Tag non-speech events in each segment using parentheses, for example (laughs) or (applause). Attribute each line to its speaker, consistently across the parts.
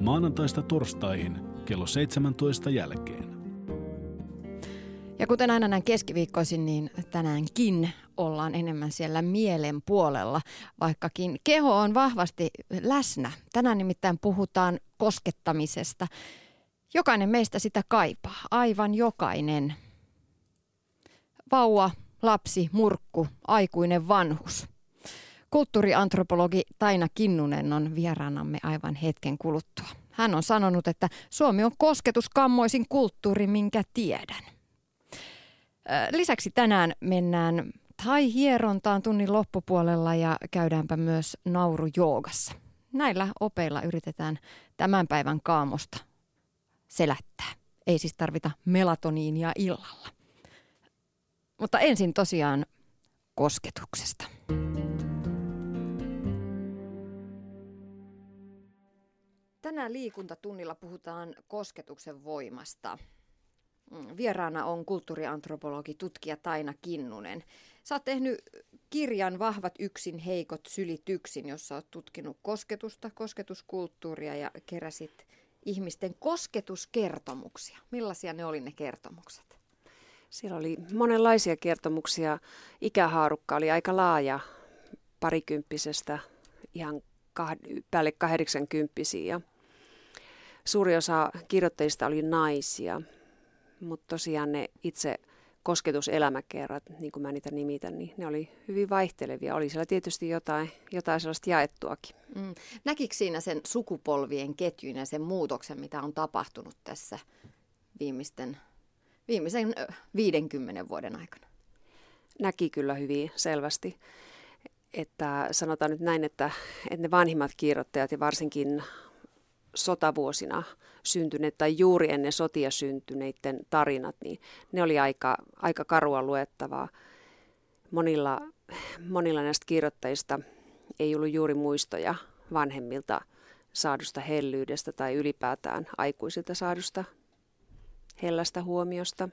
Speaker 1: Maanantaista torstaihin kello 17 jälkeen.
Speaker 2: Ja kuten aina näin keskiviikkoisin, niin tänäänkin ollaan enemmän siellä mielen puolella, vaikkakin keho on vahvasti läsnä. Tänään nimittäin puhutaan koskettamisesta. Jokainen meistä sitä kaipaa, aivan jokainen. Vauva, lapsi, murkku, aikuinen vanhus. Kulttuuriantropologi Taina Kinnunen on vieraanamme aivan hetken kuluttua. Hän on sanonut, että Suomi on kosketuskammoisin kulttuuri, minkä tiedän. Lisäksi tänään mennään tai hierontaan tunnin loppupuolella ja käydäänpä myös naurujoogassa. Näillä opeilla yritetään tämän päivän kaamosta selättää. Ei siis tarvita melatoniinia illalla. Mutta ensin tosiaan kosketuksesta. Tänään liikuntatunnilla puhutaan kosketuksen voimasta. Mm, vieraana on kulttuuriantropologi, tutkija Taina Kinnunen. Sä oot tehnyt kirjan Vahvat yksin, heikot sylit yksin, jossa oot tutkinut kosketusta, kosketuskulttuuria ja keräsit ihmisten kosketuskertomuksia. Millaisia ne oli ne kertomukset?
Speaker 3: Siellä oli monenlaisia kertomuksia. Ikähaarukka oli aika laaja, parikymppisestä ihan päälle kahdeksankymppisiä. Suuri osa kirjoittajista oli naisia, mutta tosiaan ne itse kosketuselämäkerrat, niin kuin mä niitä nimitän, niin ne oli hyvin vaihtelevia. Oli siellä tietysti jotain, jotain sellaista jaettuakin. Mm.
Speaker 2: Näkikö siinä sen sukupolvien ketjun ja sen muutoksen, mitä on tapahtunut tässä viimeisten, viimeisen 50 vuoden aikana?
Speaker 3: Näki kyllä hyvin selvästi. Että sanotaan nyt näin, että, että ne vanhimmat kirjoittajat ja varsinkin sotavuosina syntyneet tai juuri ennen sotia syntyneiden tarinat, niin ne oli aika, aika karua luettavaa. Monilla, monilla näistä kirjoittajista ei ollut juuri muistoja vanhemmilta saadusta hellyydestä tai ylipäätään aikuisilta saadusta hellästä huomiosta.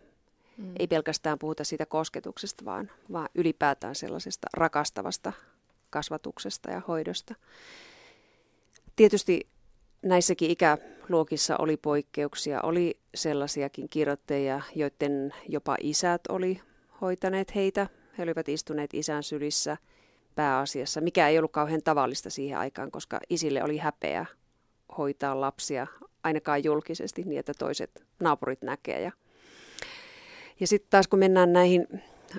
Speaker 3: Mm. Ei pelkästään puhuta siitä kosketuksesta, vaan, vaan ylipäätään sellaisesta rakastavasta kasvatuksesta ja hoidosta. Tietysti näissäkin ikäluokissa oli poikkeuksia. Oli sellaisiakin kirjoittajia, joiden jopa isät oli hoitaneet heitä. He olivat istuneet isän sylissä pääasiassa, mikä ei ollut kauhean tavallista siihen aikaan, koska isille oli häpeä hoitaa lapsia ainakaan julkisesti niin, että toiset naapurit näkee. Ja, ja sitten taas kun mennään näihin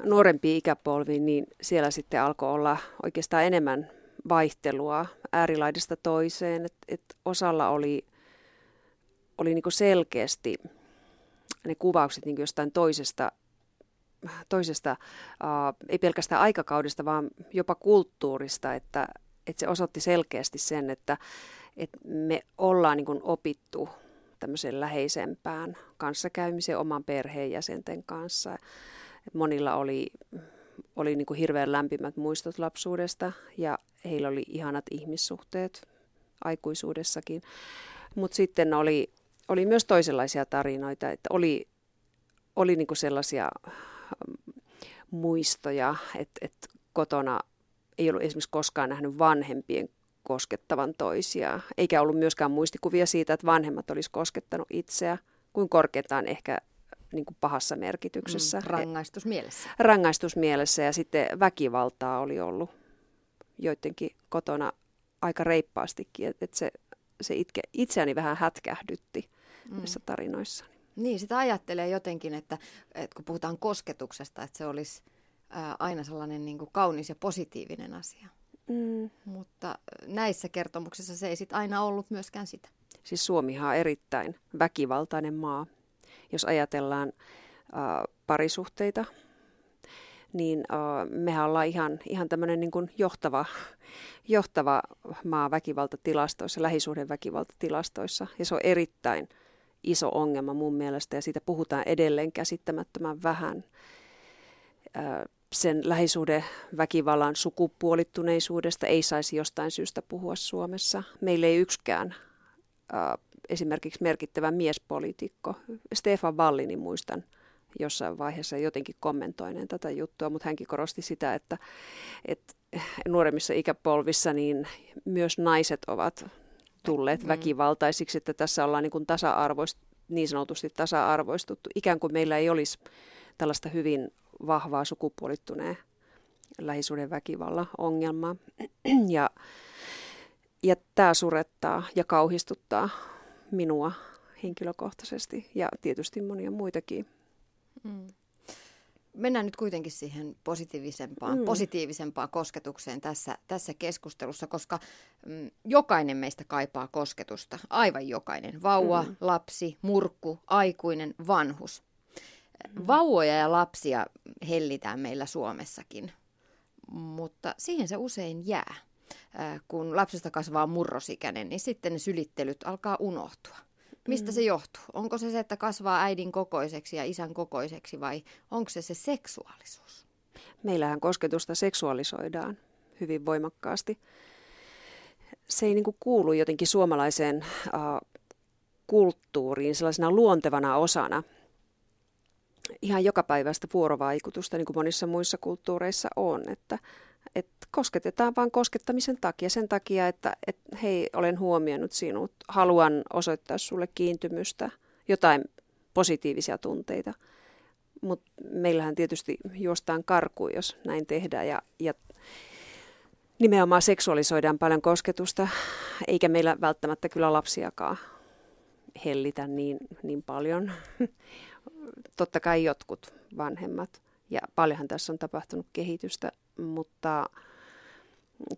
Speaker 3: nuorempiin ikäpolviin, niin siellä sitten alkoi olla oikeastaan enemmän vaihtelua äärilaidasta toiseen. Et, et osalla oli, oli niinku selkeästi ne kuvaukset niinku jostain toisesta, toisesta uh, ei pelkästään aikakaudesta, vaan jopa kulttuurista, että, että se osoitti selkeästi sen, että, että me ollaan niinku opittu tämmöisen läheisempään kanssakäymiseen oman perheenjäsenten kanssa. Monilla oli oli niin kuin hirveän lämpimät muistot lapsuudesta ja heillä oli ihanat ihmissuhteet aikuisuudessakin. Mutta sitten oli, oli myös toisenlaisia tarinoita, että oli, oli niin kuin sellaisia mm, muistoja, että, että kotona ei ollut esimerkiksi koskaan nähnyt vanhempien koskettavan toisia, eikä ollut myöskään muistikuvia siitä, että vanhemmat olisi koskettanut itseä, kuin korkeintaan ehkä niin kuin pahassa merkityksessä. Mm,
Speaker 2: rangaistusmielessä.
Speaker 3: Rangaistusmielessä ja sitten väkivaltaa oli ollut joidenkin kotona aika reippaastikin, että et se, se itke, itseäni vähän hätkähdytti mm. näissä tarinoissa.
Speaker 2: Niin, sitä ajattelee jotenkin, että, että kun puhutaan kosketuksesta, että se olisi ää, aina sellainen niin kuin kaunis ja positiivinen asia. Mm. Mutta näissä kertomuksissa se ei sit aina ollut myöskään sitä.
Speaker 3: Siis Suomihan on erittäin väkivaltainen maa jos ajatellaan äh, parisuhteita, niin äh, mehän ollaan ihan, ihan tämmöinen niin johtava, (laughs) johtava maa väkivaltatilastoissa, lähisuhdeväkivaltatilastoissa. Ja se on erittäin iso ongelma mun mielestä ja siitä puhutaan edelleen käsittämättömän vähän. Äh, sen lähisuhdeväkivallan sukupuolittuneisuudesta ei saisi jostain syystä puhua Suomessa. Meillä ei yksikään äh, esimerkiksi merkittävä miespoliitikko, Stefan Wallini muistan jossain vaiheessa jotenkin kommentoineen tätä juttua, mutta hänkin korosti sitä, että, että nuoremmissa ikäpolvissa niin myös naiset ovat tulleet mm. väkivaltaisiksi, että tässä ollaan niin, kuin tasa-arvoist, niin sanotusti tasa-arvoistuttu. Ikään kuin meillä ei olisi tällaista hyvin vahvaa sukupuolittuneen lähisuuden väkivallan ongelmaa. (clears throat) Ja, ja tämä surettaa ja kauhistuttaa minua henkilökohtaisesti ja tietysti monia muitakin. Mm
Speaker 2: mennään nyt kuitenkin siihen positiivisempaan, mm. positiivisempaan kosketukseen tässä, tässä keskustelussa, koska mm, jokainen meistä kaipaa kosketusta. Aivan jokainen. Vauva, mm. lapsi, murkku, aikuinen, vanhus. Mm. Vauvoja ja lapsia hellitään meillä Suomessakin, mutta siihen se usein jää. Kun lapsesta kasvaa murrosikäinen, niin sitten ne sylittelyt alkaa unohtua. Mistä mm. se johtuu? Onko se se, että kasvaa äidin kokoiseksi ja isän kokoiseksi vai onko se se seksuaalisuus?
Speaker 3: Meillähän kosketusta seksuaalisoidaan hyvin voimakkaasti. Se ei niin kuin kuulu jotenkin suomalaiseen äh, kulttuuriin sellaisena luontevana osana ihan joka päivästä vuorovaikutusta, niin kuin monissa muissa kulttuureissa on, että että kosketetaan vain koskettamisen takia, sen takia, että, että hei, olen huomioinut sinut, haluan osoittaa sulle kiintymystä, jotain positiivisia tunteita. Mutta meillähän tietysti juostaan karkuun, jos näin tehdään ja, ja nimenomaan seksuaalisoidaan paljon kosketusta, eikä meillä välttämättä kyllä lapsiakaan hellitä niin, niin paljon. (laughs) Totta kai jotkut vanhemmat. Ja paljonhan tässä on tapahtunut kehitystä mutta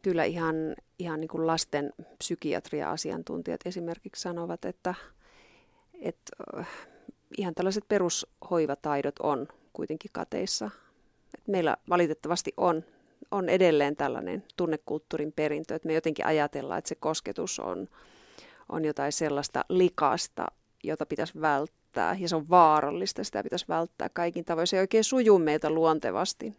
Speaker 3: kyllä ihan, ihan niin kuin lasten psykiatria-asiantuntijat esimerkiksi sanovat, että, että äh, ihan tällaiset perushoivataidot on kuitenkin kateissa. meillä valitettavasti on, on edelleen tällainen tunnekulttuurin perintö, että me jotenkin ajatellaan, että se kosketus on, on jotain sellaista likasta, jota pitäisi välttää ja se on vaarallista, sitä pitäisi välttää kaikin tavoin. Se ei oikein suju meiltä luontevasti.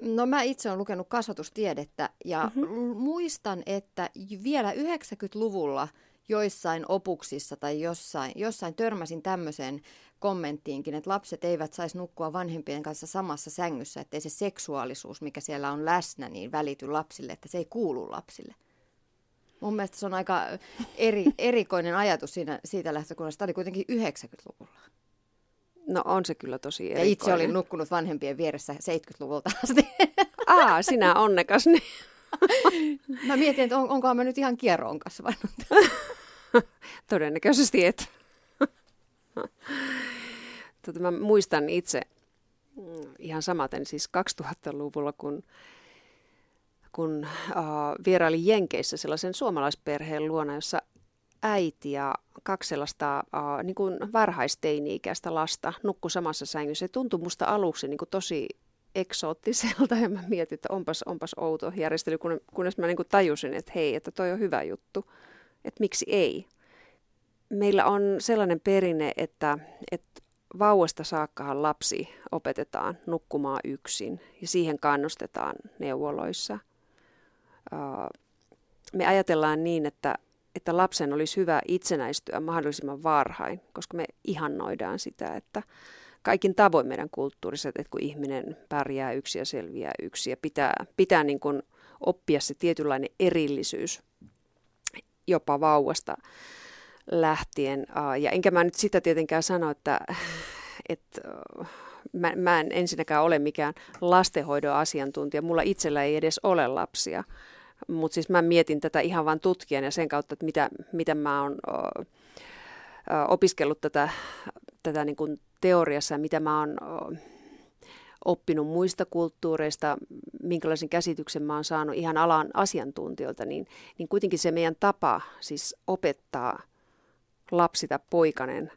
Speaker 2: No mä itse olen lukenut kasvatustiedettä ja mm-hmm. muistan, että vielä 90-luvulla joissain opuksissa tai jossain, jossain törmäsin tämmöiseen kommenttiinkin, että lapset eivät saisi nukkua vanhempien kanssa samassa sängyssä, ettei se seksuaalisuus, mikä siellä on läsnä, niin välity lapsille, että se ei kuulu lapsille. Mun mielestä se on aika eri, erikoinen ajatus siinä, siitä lähtökunnasta. Tämä oli kuitenkin 90-luvulla.
Speaker 3: No on se kyllä tosi erikoinen.
Speaker 2: Ja itse olin nukkunut vanhempien vieressä 70-luvulta asti.
Speaker 3: Aa, sinä onnekas. Niin.
Speaker 2: Mä mietin, että on, onkohan mä nyt ihan kierroon kasvanut.
Speaker 3: Todennäköisesti et. tota, mä muistan itse mm, ihan samaten siis 2000-luvulla, kun, kun uh, vierailin Jenkeissä sellaisen suomalaisperheen luona, jossa äiti ja kaksi sellaista uh, niin kuin varhaisteini-ikäistä lasta nukkui samassa sängyssä. Se tuntui musta aluksi niin kuin tosi eksoottiselta ja mä mietin, että onpas, onpas outo järjestely, kunnes mä niin kuin tajusin, että hei, että toi on hyvä juttu, että miksi ei. Meillä on sellainen perinne, että, että vauvasta saakkahan lapsi opetetaan nukkumaan yksin ja siihen kannustetaan neuvoloissa. Me ajatellaan niin, että että lapsen olisi hyvä itsenäistyä mahdollisimman varhain, koska me ihannoidaan sitä, että kaikin tavoin meidän kulttuuriset, että kun ihminen pärjää yksi ja selviää yksi ja pitää, pitää niin kuin oppia se tietynlainen erillisyys jopa vauvasta lähtien. Ja enkä mä nyt sitä tietenkään sano, että, että mä, mä en ensinnäkään ole mikään lastenhoidon asiantuntija. Mulla itsellä ei edes ole lapsia. Mutta siis mä mietin tätä ihan vain tutkijan ja sen kautta, että mitä, miten mä oon opiskellut tätä, tätä niin kuin teoriassa ja mitä mä oon oppinut muista kulttuureista, minkälaisen käsityksen mä oon saanut ihan alan asiantuntijoilta, niin, niin kuitenkin se meidän tapa siis opettaa lapsi tai poikanen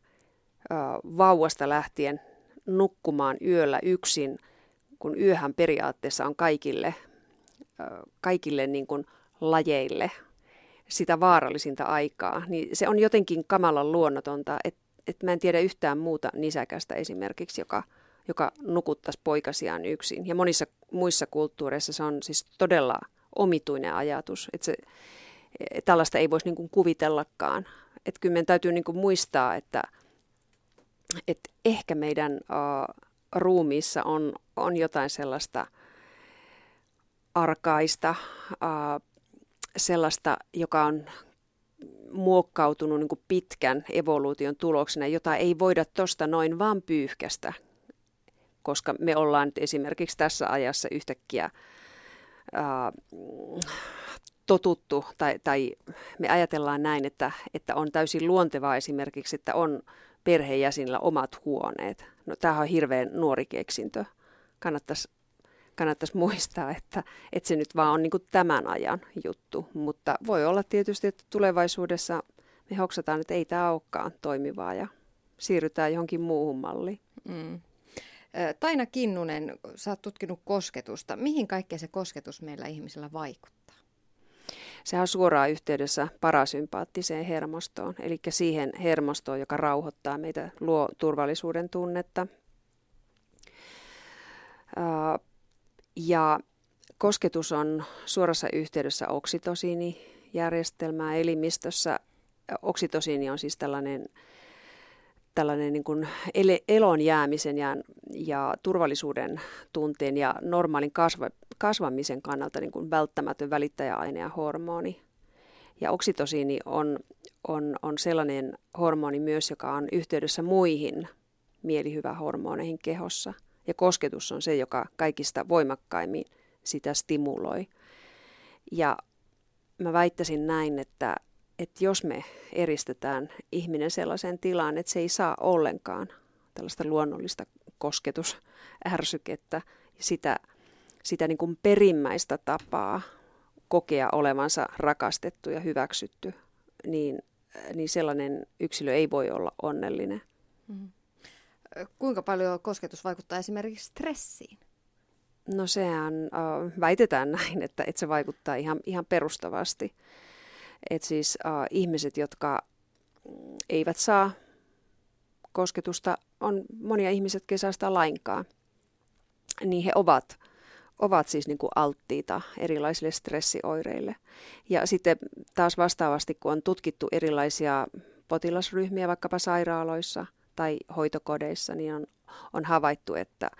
Speaker 3: vauvasta lähtien nukkumaan yöllä yksin, kun yöhän periaatteessa on kaikille kaikille niin kuin lajeille sitä vaarallisinta aikaa, niin se on jotenkin kamalan luonnotonta, että et mä en tiedä yhtään muuta nisäkästä esimerkiksi, joka, joka nukuttaisi poikasiaan yksin. Ja monissa muissa kulttuureissa se on siis todella omituinen ajatus, että se, tällaista ei voisi niin kuvitellakaan. Että kyllä meidän täytyy niin muistaa, että, että ehkä meidän uh, ruumiissa on, on jotain sellaista – arkaista, sellaista, joka on muokkautunut niin kuin pitkän evoluution tuloksena, jota ei voida tuosta noin vaan pyyhkästä, koska me ollaan nyt esimerkiksi tässä ajassa yhtäkkiä ää, totuttu, tai, tai me ajatellaan näin, että, että on täysin luontevaa esimerkiksi, että on perheenjäsenillä omat huoneet. No tämähän on hirveän nuori keksintö. Kannattaisi kannattaisi muistaa, että, että se nyt vaan on niin tämän ajan juttu. Mutta voi olla tietysti, että tulevaisuudessa me hoksataan, että ei tämä olekaan toimivaa ja siirrytään johonkin muuhun malliin. Mm.
Speaker 2: Taina Kinnunen, sä oot tutkinut kosketusta. Mihin kaikkeen se kosketus meillä ihmisillä vaikuttaa?
Speaker 3: Sehän on suoraan yhteydessä parasympaattiseen hermostoon, eli siihen hermostoon, joka rauhoittaa meitä, luo turvallisuuden tunnetta. Ja kosketus on suorassa yhteydessä oksitosiinijärjestelmään elimistössä. Oksitosiini on siis tällainen, tällainen niin kuin elon jäämisen ja, ja turvallisuuden tunteen ja normaalin kasva, kasvamisen kannalta niin kuin välttämätön välittäjäaine ja hormoni. Ja oksitosiini on, on, on sellainen hormoni myös, joka on yhteydessä muihin mielihyvähormoneihin kehossa – ja kosketus on se, joka kaikista voimakkaimmin sitä stimuloi. Ja mä väittäisin näin, että, että jos me eristetään ihminen sellaiseen tilaan, että se ei saa ollenkaan tällaista luonnollista kosketusärsykettä, sitä, sitä niin kuin perimmäistä tapaa kokea olevansa rakastettu ja hyväksytty, niin, niin sellainen yksilö ei voi olla onnellinen. Mm
Speaker 2: kuinka paljon kosketus vaikuttaa esimerkiksi stressiin?
Speaker 3: No sehän äh, väitetään näin, (laughs) että, että se vaikuttaa ihan, ihan perustavasti. Että siis äh, ihmiset, jotka eivät saa kosketusta, on monia ihmiset kesästä lainkaan, niin he ovat, ovat siis niin kuin alttiita erilaisille stressioireille. Ja sitten taas vastaavasti, kun on tutkittu erilaisia potilasryhmiä vaikkapa sairaaloissa – tai hoitokodeissa, niin on, on havaittu, että,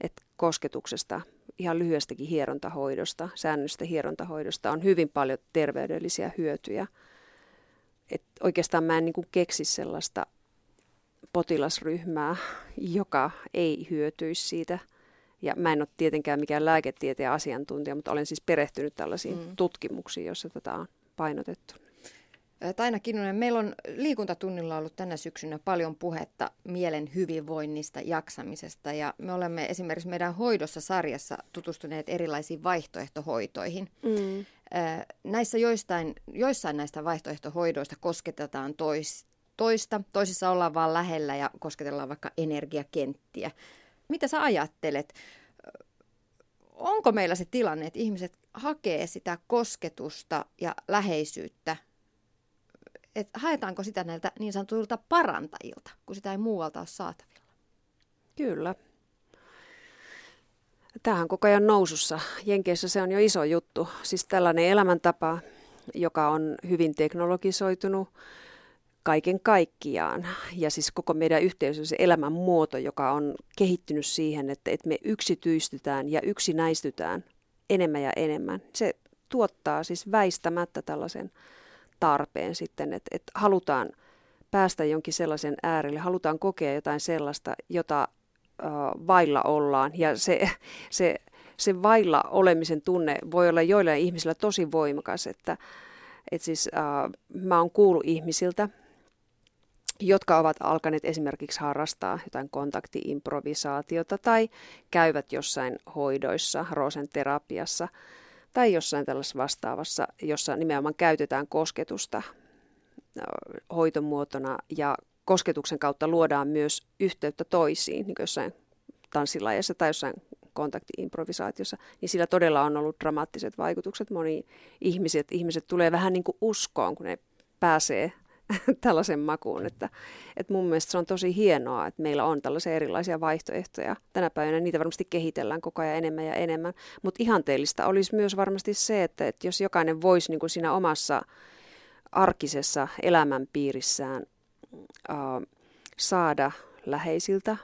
Speaker 3: että kosketuksesta, ihan lyhyestäkin hierontahoidosta, säännöstä hierontahoidosta on hyvin paljon terveydellisiä hyötyjä. Et oikeastaan mä en niin kuin keksi sellaista potilasryhmää, joka ei hyötyisi siitä. Ja mä en ole tietenkään mikään lääketieteen asiantuntija, mutta olen siis perehtynyt tällaisiin mm. tutkimuksiin, joissa tätä on painotettu.
Speaker 2: Taina Kinnunen, meillä on liikuntatunnilla ollut tänä syksynä paljon puhetta mielen hyvinvoinnista, jaksamisesta ja me olemme esimerkiksi meidän hoidossa sarjassa tutustuneet erilaisiin vaihtoehtohoitoihin. Mm. Näissä joistain, joissain näistä vaihtoehtohoidoista kosketetaan tois, toista, toisissa ollaan vaan lähellä ja kosketellaan vaikka energiakenttiä. Mitä sä ajattelet? Onko meillä se tilanne, että ihmiset hakee sitä kosketusta ja läheisyyttä että haetaanko sitä näiltä niin sanotuilta parantajilta, kun sitä ei muualta ole saatavilla?
Speaker 3: Kyllä. Tämähän on koko ajan nousussa. Jenkeissä se on jo iso juttu. Siis tällainen elämäntapa, joka on hyvin teknologisoitunut kaiken kaikkiaan. Ja siis koko meidän yhteisö, se elämänmuoto, joka on kehittynyt siihen, että, että me yksityistytään ja yksinäistytään enemmän ja enemmän. Se tuottaa siis väistämättä tällaisen tarpeen sitten, että, että halutaan päästä jonkin sellaisen äärelle, halutaan kokea jotain sellaista, jota äh, vailla ollaan. Ja se, se, se vailla olemisen tunne voi olla joillain ihmisillä tosi voimakas, että, että siis äh, mä oon kuullut ihmisiltä, jotka ovat alkaneet esimerkiksi harrastaa jotain kontaktiimprovisaatiota tai käyvät jossain hoidoissa, rosen terapiassa – tai jossain tällaisessa vastaavassa, jossa nimenomaan käytetään kosketusta hoitomuotona ja kosketuksen kautta luodaan myös yhteyttä toisiin, niin kuin jossain tanssilajeissa tai jossain kontaktiimprovisaatiossa, niin sillä todella on ollut dramaattiset vaikutukset. Moni ihmiset, ihmiset tulee vähän niin kuin uskoon, kun ne pääsee (laughs) tällaisen makuun. Että, että mun mielestä se on tosi hienoa, että meillä on tällaisia erilaisia vaihtoehtoja. Tänä päivänä niitä varmasti kehitellään koko ajan enemmän ja enemmän. Mutta ihanteellista olisi myös varmasti se, että, että jos jokainen voisi niin kuin siinä omassa arkisessa elämänpiirissään äh, saada läheisiltä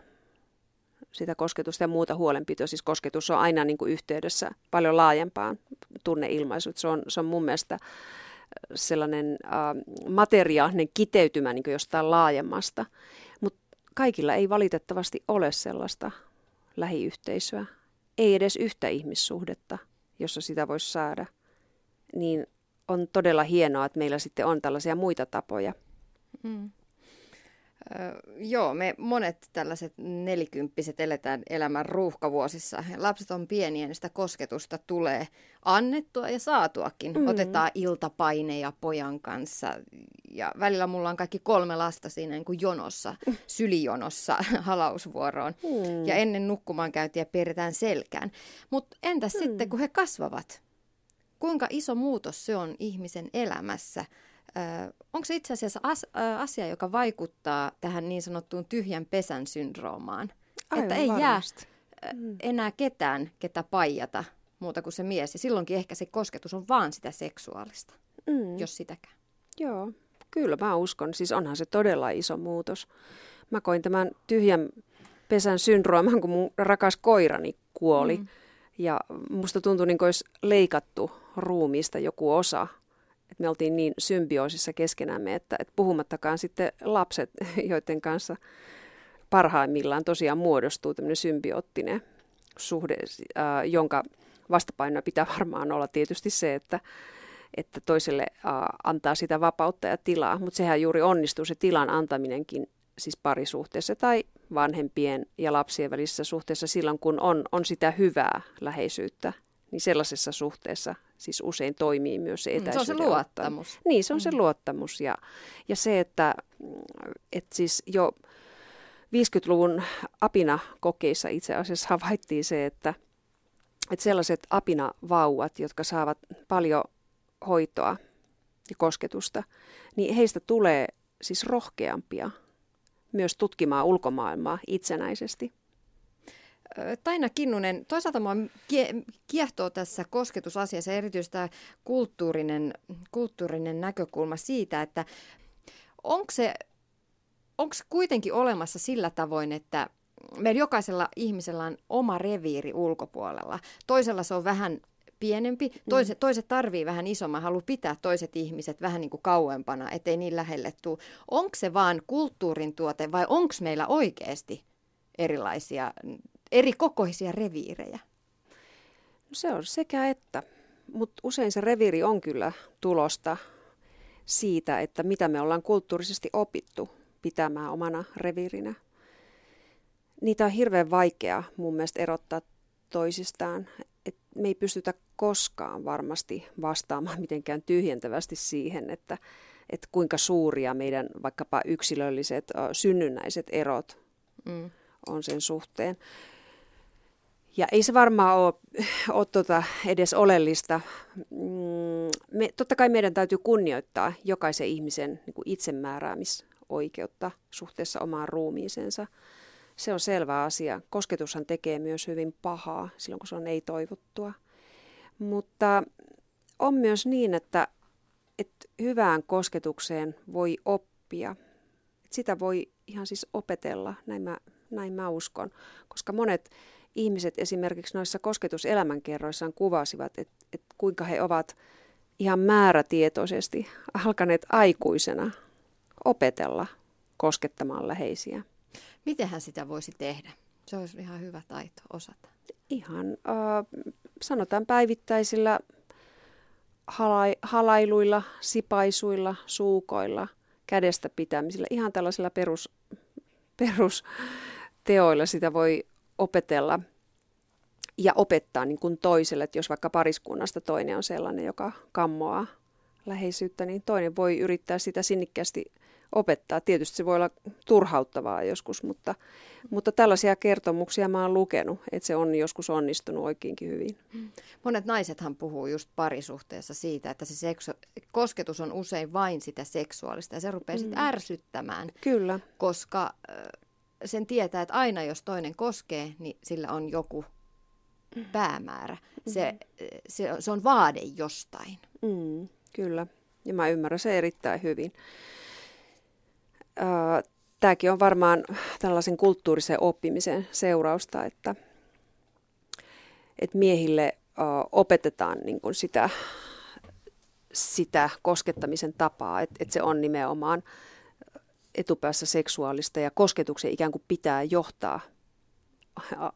Speaker 3: sitä kosketusta ja muuta huolenpitoa. Siis kosketus on aina niin kuin yhteydessä paljon laajempaan tunneilmaisuun. Se on, se on mun mielestä sellainen äh, materiaalinen kiteytymä niin jostain laajemmasta. Mutta kaikilla ei valitettavasti ole sellaista lähiyhteisöä. Ei edes yhtä ihmissuhdetta, jossa sitä voisi saada. Niin on todella hienoa, että meillä sitten on tällaisia muita tapoja. Mm.
Speaker 2: Joo, me monet tällaiset nelikymppiset eletään elämän ruuhkavuosissa. Lapset on pieniä, niin sitä kosketusta tulee annettua ja saatuakin. Mm. Otetaan iltapaineja pojan kanssa ja välillä mulla on kaikki kolme lasta siinä niin kuin jonossa, (laughs) sylijonossa (laughs) halausvuoroon. Mm. Ja ennen nukkumaan käyntiä piirretään selkään. Mutta entäs mm. sitten, kun he kasvavat? Kuinka iso muutos se on ihmisen elämässä? Onko se itse asiassa as, asia, joka vaikuttaa tähän niin sanottuun tyhjän pesän syndroomaan? Aivan että ei varmasti. jää mm. enää ketään, ketä paijata muuta kuin se mies. Ja silloinkin ehkä se kosketus on vaan sitä seksuaalista, mm. jos sitäkään.
Speaker 3: Joo, kyllä mä uskon. Siis onhan se todella iso muutos. Mä koin tämän tyhjän pesän syndrooman, kun mun rakas koirani kuoli. Mm. Ja musta tuntui niin kuin olisi leikattu ruumiista joku osa että me oltiin niin symbioosissa keskenämme, että, että puhumattakaan sitten lapset, (laughs) joiden kanssa parhaimmillaan tosiaan muodostuu tämmöinen symbioottinen suhde, äh, jonka vastapainoa pitää varmaan olla tietysti se, että, että toiselle äh, antaa sitä vapautta ja tilaa, mutta sehän juuri onnistuu se tilan antaminenkin siis parisuhteessa tai vanhempien ja lapsien välisessä suhteessa silloin, kun on, on sitä hyvää läheisyyttä, niin sellaisessa suhteessa siis usein toimii myös se etäisyyden
Speaker 2: mm, Se on se luottamus. Ottaminen.
Speaker 3: Niin, se on mm. se luottamus ja, ja se, että, että siis jo 50-luvun apina-kokeissa itse asiassa havaittiin se, että, että sellaiset apinavauvat, jotka saavat paljon hoitoa ja kosketusta, niin heistä tulee siis rohkeampia myös tutkimaan ulkomaailmaa itsenäisesti.
Speaker 2: Taina Kinnunen, toisaalta minua kiehtoo tässä kosketusasiassa erityisesti tämä kulttuurinen, kulttuurinen näkökulma siitä, että onko se onko kuitenkin olemassa sillä tavoin, että meillä jokaisella ihmisellä on oma reviiri ulkopuolella. Toisella se on vähän pienempi, toiset, mm. toiset tarvii vähän isomman, haluaa pitää toiset ihmiset vähän niin kuin kauempana, ettei niin lähelle tule. Onko se vaan kulttuurin tuote vai onko meillä oikeasti erilaisia eri kokoisia reviirejä?
Speaker 3: No se on sekä että, mutta usein se reviiri on kyllä tulosta siitä, että mitä me ollaan kulttuurisesti opittu pitämään omana reviirinä. Niitä on hirveän vaikea mun mielestä erottaa toisistaan. Et me ei pystytä koskaan varmasti vastaamaan (laughs) mitenkään tyhjentävästi siihen, että, että kuinka suuria meidän vaikkapa yksilölliset synnynnäiset erot mm. on sen suhteen. Ja ei se varmaan ole, ole tuota edes oleellista. Mm, me, totta kai meidän täytyy kunnioittaa jokaisen ihmisen niin kuin itsemääräämisoikeutta suhteessa omaan ruumiisensa. Se on selvä asia. Kosketushan tekee myös hyvin pahaa silloin, kun se on ei-toivottua. Mutta on myös niin, että, että hyvään kosketukseen voi oppia. Sitä voi ihan siis opetella, näin mä, näin mä uskon. Koska monet ihmiset esimerkiksi noissa kosketuselämänkerroissaan kuvasivat, että, että kuinka he ovat ihan määrätietoisesti alkaneet aikuisena opetella koskettamaan läheisiä.
Speaker 2: Mitenhän sitä voisi tehdä? Se olisi ihan hyvä taito osata.
Speaker 3: Ihan äh, sanotaan päivittäisillä halai, halailuilla, sipaisuilla, suukoilla, kädestä pitämisillä, ihan tällaisilla perus, perusteoilla sitä voi opetella ja opettaa niin kuin toiselle, että jos vaikka pariskunnasta toinen on sellainen, joka kammoaa läheisyyttä, niin toinen voi yrittää sitä sinnikkäästi opettaa. Tietysti se voi olla turhauttavaa joskus, mutta, mutta tällaisia kertomuksia mä oon lukenut, että se on joskus onnistunut oikeinkin hyvin.
Speaker 2: Monet naisethan puhuu just parisuhteessa siitä, että se seksu- kosketus on usein vain sitä seksuaalista ja se rupeaa mm. sitten ärsyttämään.
Speaker 3: Kyllä.
Speaker 2: Koska sen tietää, että aina jos toinen koskee, niin sillä on joku päämäärä. Se, mm-hmm. se, se on vaade jostain.
Speaker 3: Mm, kyllä, ja mä ymmärrän se erittäin hyvin. Tämäkin on varmaan tällaisen kulttuurisen oppimisen seurausta, että, että miehille opetetaan niin kuin sitä, sitä koskettamisen tapaa, että, että se on nimenomaan etupäässä seksuaalista ja kosketuksen ikään kuin pitää johtaa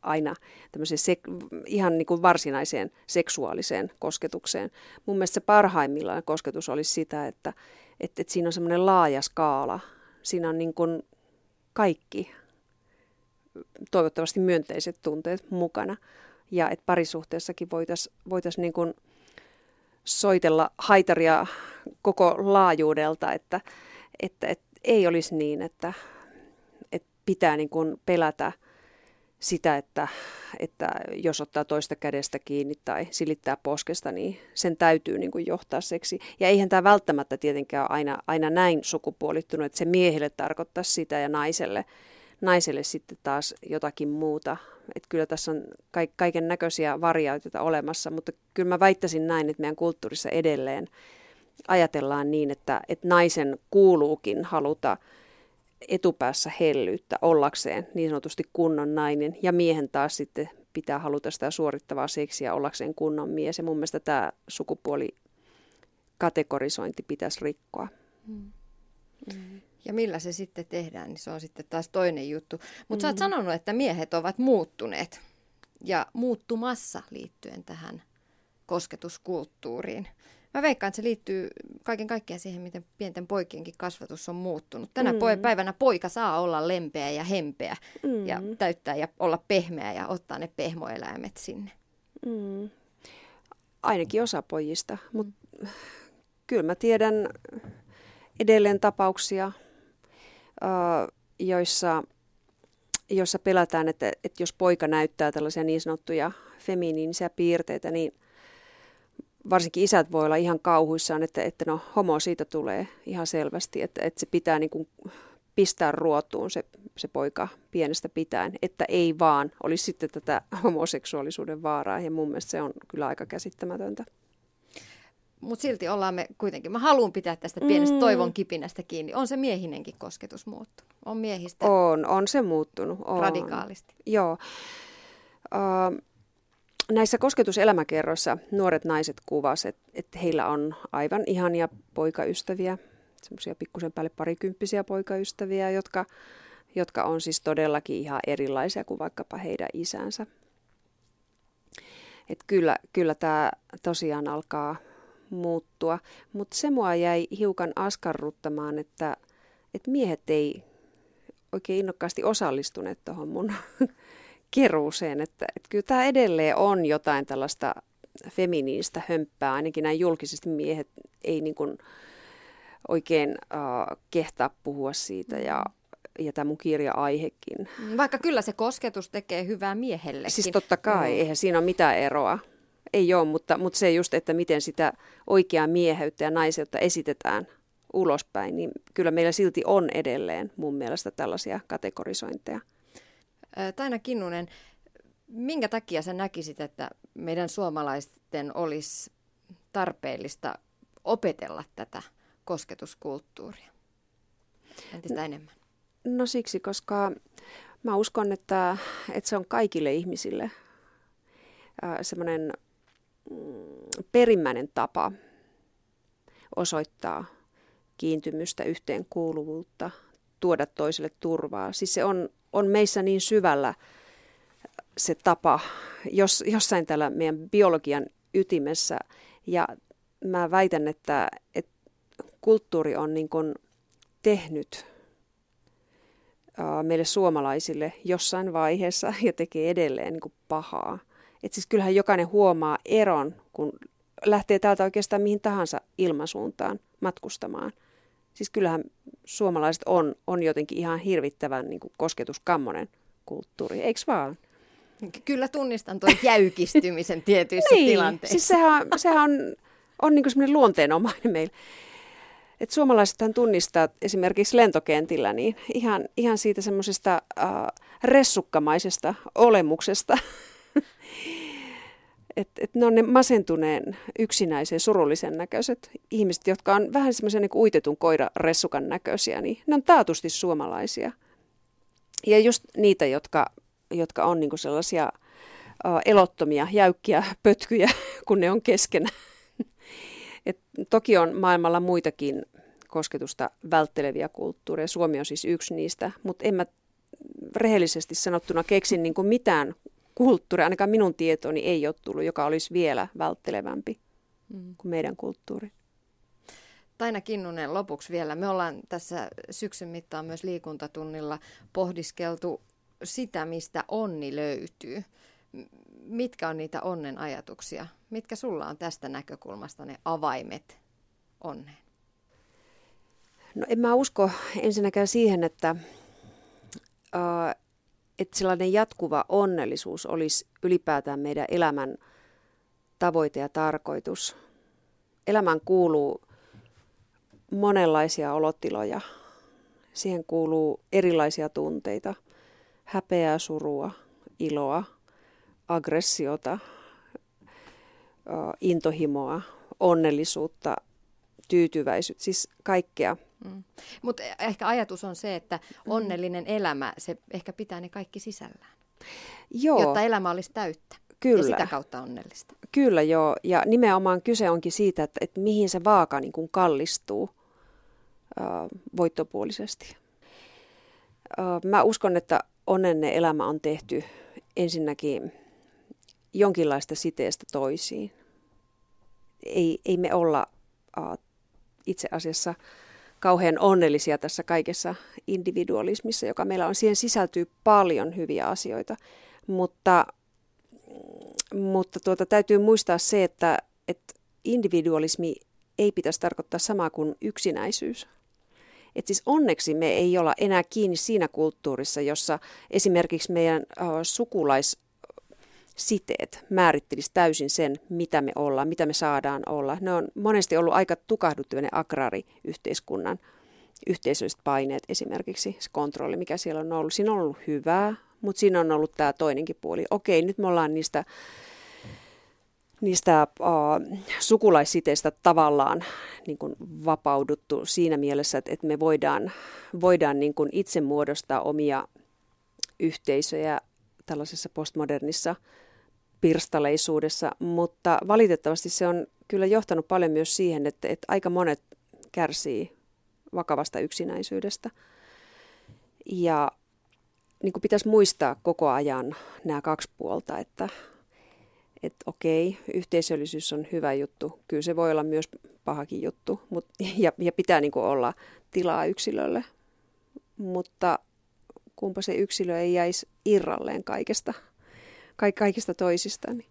Speaker 3: aina tämmöiseen sek- ihan niin kuin varsinaiseen seksuaaliseen kosketukseen. Mun mielestä se parhaimmillaan kosketus olisi sitä, että, että, että siinä on semmoinen laaja skaala. Siinä on niin kuin kaikki toivottavasti myönteiset tunteet mukana. Ja että parisuhteessakin voitaisiin voitais niin kuin soitella haitaria koko laajuudelta, että, että, että ei olisi niin, että, että pitää niin kuin pelätä sitä, että, että jos ottaa toista kädestä kiinni tai silittää poskesta, niin sen täytyy niin kuin johtaa seksi. Ja eihän tämä välttämättä tietenkään ole aina, aina näin sukupuolittunut, että se miehelle tarkoittaa sitä ja naiselle, naiselle sitten taas jotakin muuta. Että kyllä tässä on kaiken näköisiä variaatioita olemassa, mutta kyllä mä väittäisin näin, että meidän kulttuurissa edelleen ajatellaan niin, että, että naisen kuuluukin haluta etupäässä hellyyttä ollakseen niin sanotusti kunnon nainen ja miehen taas sitten pitää haluta sitä suorittavaa seksiä ollakseen kunnon mies. Ja mun mielestä tämä sukupuoli kategorisointi pitäisi rikkoa. Mm.
Speaker 2: Mm. Ja millä se sitten tehdään, niin se on sitten taas toinen juttu. Mutta mm. sä oot mm. sanonut, että miehet ovat muuttuneet ja muuttumassa liittyen tähän kosketuskulttuuriin. Mä veikkaan, että se liittyy kaiken kaikkiaan siihen, miten pienten poikienkin kasvatus on muuttunut. Tänä mm. päivänä poika saa olla lempeä ja hempeä mm. ja täyttää ja olla pehmeä ja ottaa ne pehmoeläimet sinne. Mm.
Speaker 3: Ainakin osa pojista, mutta kyllä mä tiedän edelleen tapauksia, joissa, joissa pelätään, että, että jos poika näyttää tällaisia niin sanottuja feminiinisiä piirteitä, niin – varsinkin isät voi olla ihan kauhuissaan, että, että no homo siitä tulee ihan selvästi, että, että se pitää niin kuin pistää ruotuun se, se poika pienestä pitäen, että ei vaan olisi sitten tätä (laughs) homoseksuaalisuuden vaaraa ja mun mielestä se on kyllä aika käsittämätöntä.
Speaker 2: Mutta silti ollaan me kuitenkin, mä haluan pitää tästä pienestä mm. toivon kipinästä kiinni. On se miehinenkin kosketus muuttunut? On miehistä?
Speaker 3: On, on se muuttunut. On.
Speaker 2: Radikaalisti?
Speaker 3: Joo. Uh, näissä kosketuselämäkerroissa nuoret naiset kuvasivat, että, heillä on aivan ihania poikaystäviä, semmoisia pikkusen päälle parikymppisiä poikaystäviä, jotka, jotka on siis todellakin ihan erilaisia kuin vaikkapa heidän isänsä. Et kyllä, kyllä tämä tosiaan alkaa muuttua, mutta se mua jäi hiukan askarruttamaan, että, että miehet ei oikein innokkaasti osallistuneet tuohon mun keruuseen, että, että kyllä tämä edelleen on jotain tällaista feminiinistä hömppää, ainakin näin julkisesti miehet ei niin kuin oikein uh, kehtaa puhua siitä ja, ja tämä mun kirja-aihekin.
Speaker 2: Vaikka kyllä se kosketus tekee hyvää miehelle.
Speaker 3: Siis totta kai, mm. eihän siinä ole mitään eroa. Ei ole, mutta, mutta se just, että miten sitä oikeaa mieheyttä ja naiseutta esitetään ulospäin, niin kyllä meillä silti on edelleen mun mielestä tällaisia kategorisointeja.
Speaker 2: Taina Kinnunen, minkä takia sä näkisit, että meidän suomalaisten olisi tarpeellista opetella tätä kosketuskulttuuria entistä enemmän?
Speaker 3: No siksi, koska mä uskon, että, että se on kaikille ihmisille semmoinen mm, perimmäinen tapa osoittaa kiintymystä, yhteenkuuluvuutta, tuoda toiselle turvaa. Siis se on on meissä niin syvällä se tapa jos, jossain täällä meidän biologian ytimessä. Ja mä väitän, että, että kulttuuri on niin kuin tehnyt meille suomalaisille jossain vaiheessa ja tekee edelleen niin kuin pahaa. Et siis kyllähän jokainen huomaa eron, kun lähtee täältä oikeastaan mihin tahansa ilmansuuntaan matkustamaan – Siis kyllähän suomalaiset on, on jotenkin ihan hirvittävän niin kuin kosketuskammonen kulttuuri, eikö vaan?
Speaker 2: Kyllä tunnistan tuon (laughs) jäykistymisen tietyissä
Speaker 3: niin,
Speaker 2: tilanteissa.
Speaker 3: Siis sehän, sehän on, on niin semmoinen luonteenomainen meillä. Et suomalaisethan tunnistaa esimerkiksi lentokentillä niin ihan, ihan siitä semmoisesta äh, ressukkamaisesta olemuksesta, (laughs) että et ne on ne masentuneen, yksinäisen, surullisen näköiset ihmiset, jotka on vähän semmoisia niin uitetun koiraressukan näköisiä, niin ne on taatusti suomalaisia. Ja just niitä, jotka, jotka on niin sellaisia uh, elottomia, jäykkiä (laughs) pötkyjä, kun ne on keskenään. Et toki on maailmalla muitakin kosketusta vältteleviä kulttuureja. Suomi on siis yksi niistä, mutta en mä rehellisesti sanottuna keksin niin kuin mitään kulttuuria, ainakaan minun tietoni ei ole tullut, joka olisi vielä välttelevämpi mm. kuin meidän kulttuuri.
Speaker 2: Taina Kinnunen lopuksi vielä. Me ollaan tässä syksyn mittaan myös liikuntatunnilla pohdiskeltu sitä, mistä onni löytyy. Mitkä on niitä onnen ajatuksia? Mitkä sulla on tästä näkökulmasta ne avaimet onneen?
Speaker 3: No en mä usko ensinnäkään siihen, että, äh, että sellainen jatkuva onnellisuus olisi ylipäätään meidän elämän tavoite ja tarkoitus. Elämään kuuluu monenlaisia olotiloja. Siihen kuuluu erilaisia tunteita, häpeää, surua, iloa, aggressiota, intohimoa, onnellisuutta, tyytyväisyyttä, siis kaikkea. Mm.
Speaker 2: Mutta ehkä ajatus on se, että onnellinen mm. elämä, se ehkä pitää ne kaikki sisällään. Joo. Jotta elämä olisi täyttä. Kyllä. Ja sitä kautta onnellista.
Speaker 3: Kyllä joo, ja nimenomaan kyse onkin siitä, että, että mihin se vaaka niin kuin kallistuu voittopuolisesti. Mä uskon, että onnenne elämä on tehty ensinnäkin jonkinlaista siteestä toisiin. Ei, ei me olla itse asiassa kauhean onnellisia tässä kaikessa individualismissa, joka meillä on. Siihen sisältyy paljon hyviä asioita, mutta, mutta tuota, täytyy muistaa se, että, että individualismi ei pitäisi tarkoittaa samaa kuin yksinäisyys. Et siis onneksi me ei olla enää kiinni siinä kulttuurissa, jossa esimerkiksi meidän uh, sukulaissiteet määrittelisi täysin sen, mitä me ollaan, mitä me saadaan olla. Ne on monesti ollut aika tukahduttavia agraariyhteiskunnan yhteisölliset paineet, esimerkiksi se kontrolli, mikä siellä on ollut. Siinä on ollut hyvää, mutta siinä on ollut tämä toinenkin puoli. Okei, nyt me ollaan niistä niistä uh, sukulaissiteistä tavallaan niin kuin vapauduttu siinä mielessä, että, että me voidaan, voidaan niin kuin itse muodostaa omia yhteisöjä tällaisessa postmodernissa pirstaleisuudessa, mutta valitettavasti se on kyllä johtanut paljon myös siihen, että, että aika monet kärsii vakavasta yksinäisyydestä. Ja niin kuin pitäisi muistaa koko ajan nämä kaksi puolta, että että okei, yhteisöllisyys on hyvä juttu. Kyllä se voi olla myös pahakin juttu mut, ja, ja pitää niin kuin olla tilaa yksilölle. Mutta kumpa se yksilö ei jäisi irralleen kaikesta, ka- kaikista toisista. Niin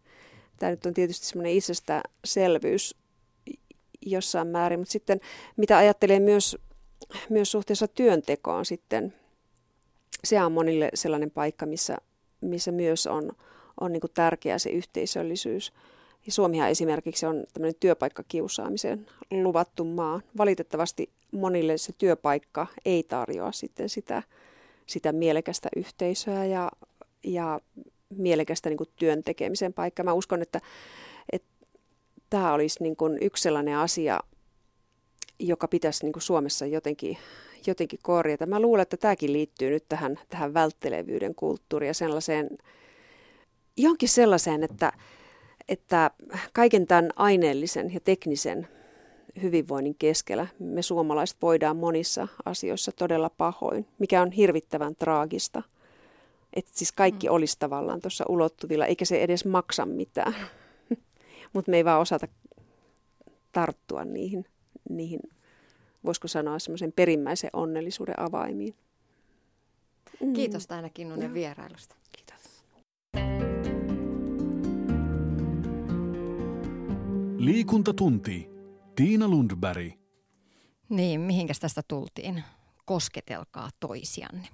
Speaker 3: tämä nyt on tietysti semmoinen itsestäänselvyys jossain määrin, mutta sitten mitä ajattelee myös, myös suhteessa työntekoon sitten, se on monille sellainen paikka, missä, missä myös on, on niin tärkeä se yhteisöllisyys. Ja Suomihan esimerkiksi on tämmöinen työpaikkakiusaamisen luvattu maa. Valitettavasti monille se työpaikka ei tarjoa sitten sitä, sitä mielekästä yhteisöä ja, ja mielekästä niin työn tekemisen paikkaa. Mä uskon, että, että tämä olisi niin kuin yksi sellainen asia, joka pitäisi niin kuin Suomessa jotenkin, jotenkin korjata. Mä luulen, että tämäkin liittyy nyt tähän, tähän välttelevyyden kulttuuriin ja sellaiseen johonkin sellaiseen, että, että kaiken tämän aineellisen ja teknisen hyvinvoinnin keskellä me suomalaiset voidaan monissa asioissa todella pahoin, mikä on hirvittävän traagista. Että siis kaikki mm. olisi tavallaan tuossa ulottuvilla, eikä se edes maksa mitään. (laughs) Mutta me ei vaan osata tarttua niihin, niihin voisiko sanoa semmoisen perimmäisen onnellisuuden avaimiin.
Speaker 2: Mm. Kiitos Taina Kinnunen vierailusta.
Speaker 1: Liikuntatunti. Tiina Lundberg.
Speaker 2: Niin, mihinkäs tästä tultiin? Kosketelkaa toisianne.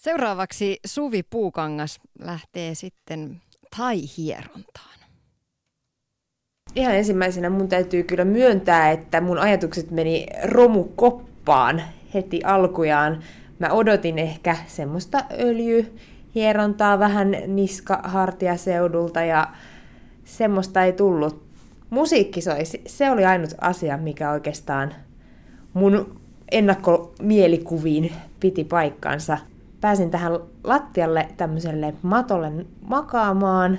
Speaker 2: Seuraavaksi Suvi Puukangas lähtee sitten tai-hierontaan.
Speaker 4: Ihan ensimmäisenä mun täytyy kyllä myöntää, että mun ajatukset meni romukoppaan heti alkujaan. Mä odotin ehkä semmoista öljyhierontaa vähän niska-hartiaseudulta ja semmoista ei tullut musiikki soi, se oli ainut asia, mikä oikeastaan mun ennakkomielikuvin piti paikkansa. Pääsin tähän lattialle tämmöiselle matolle makaamaan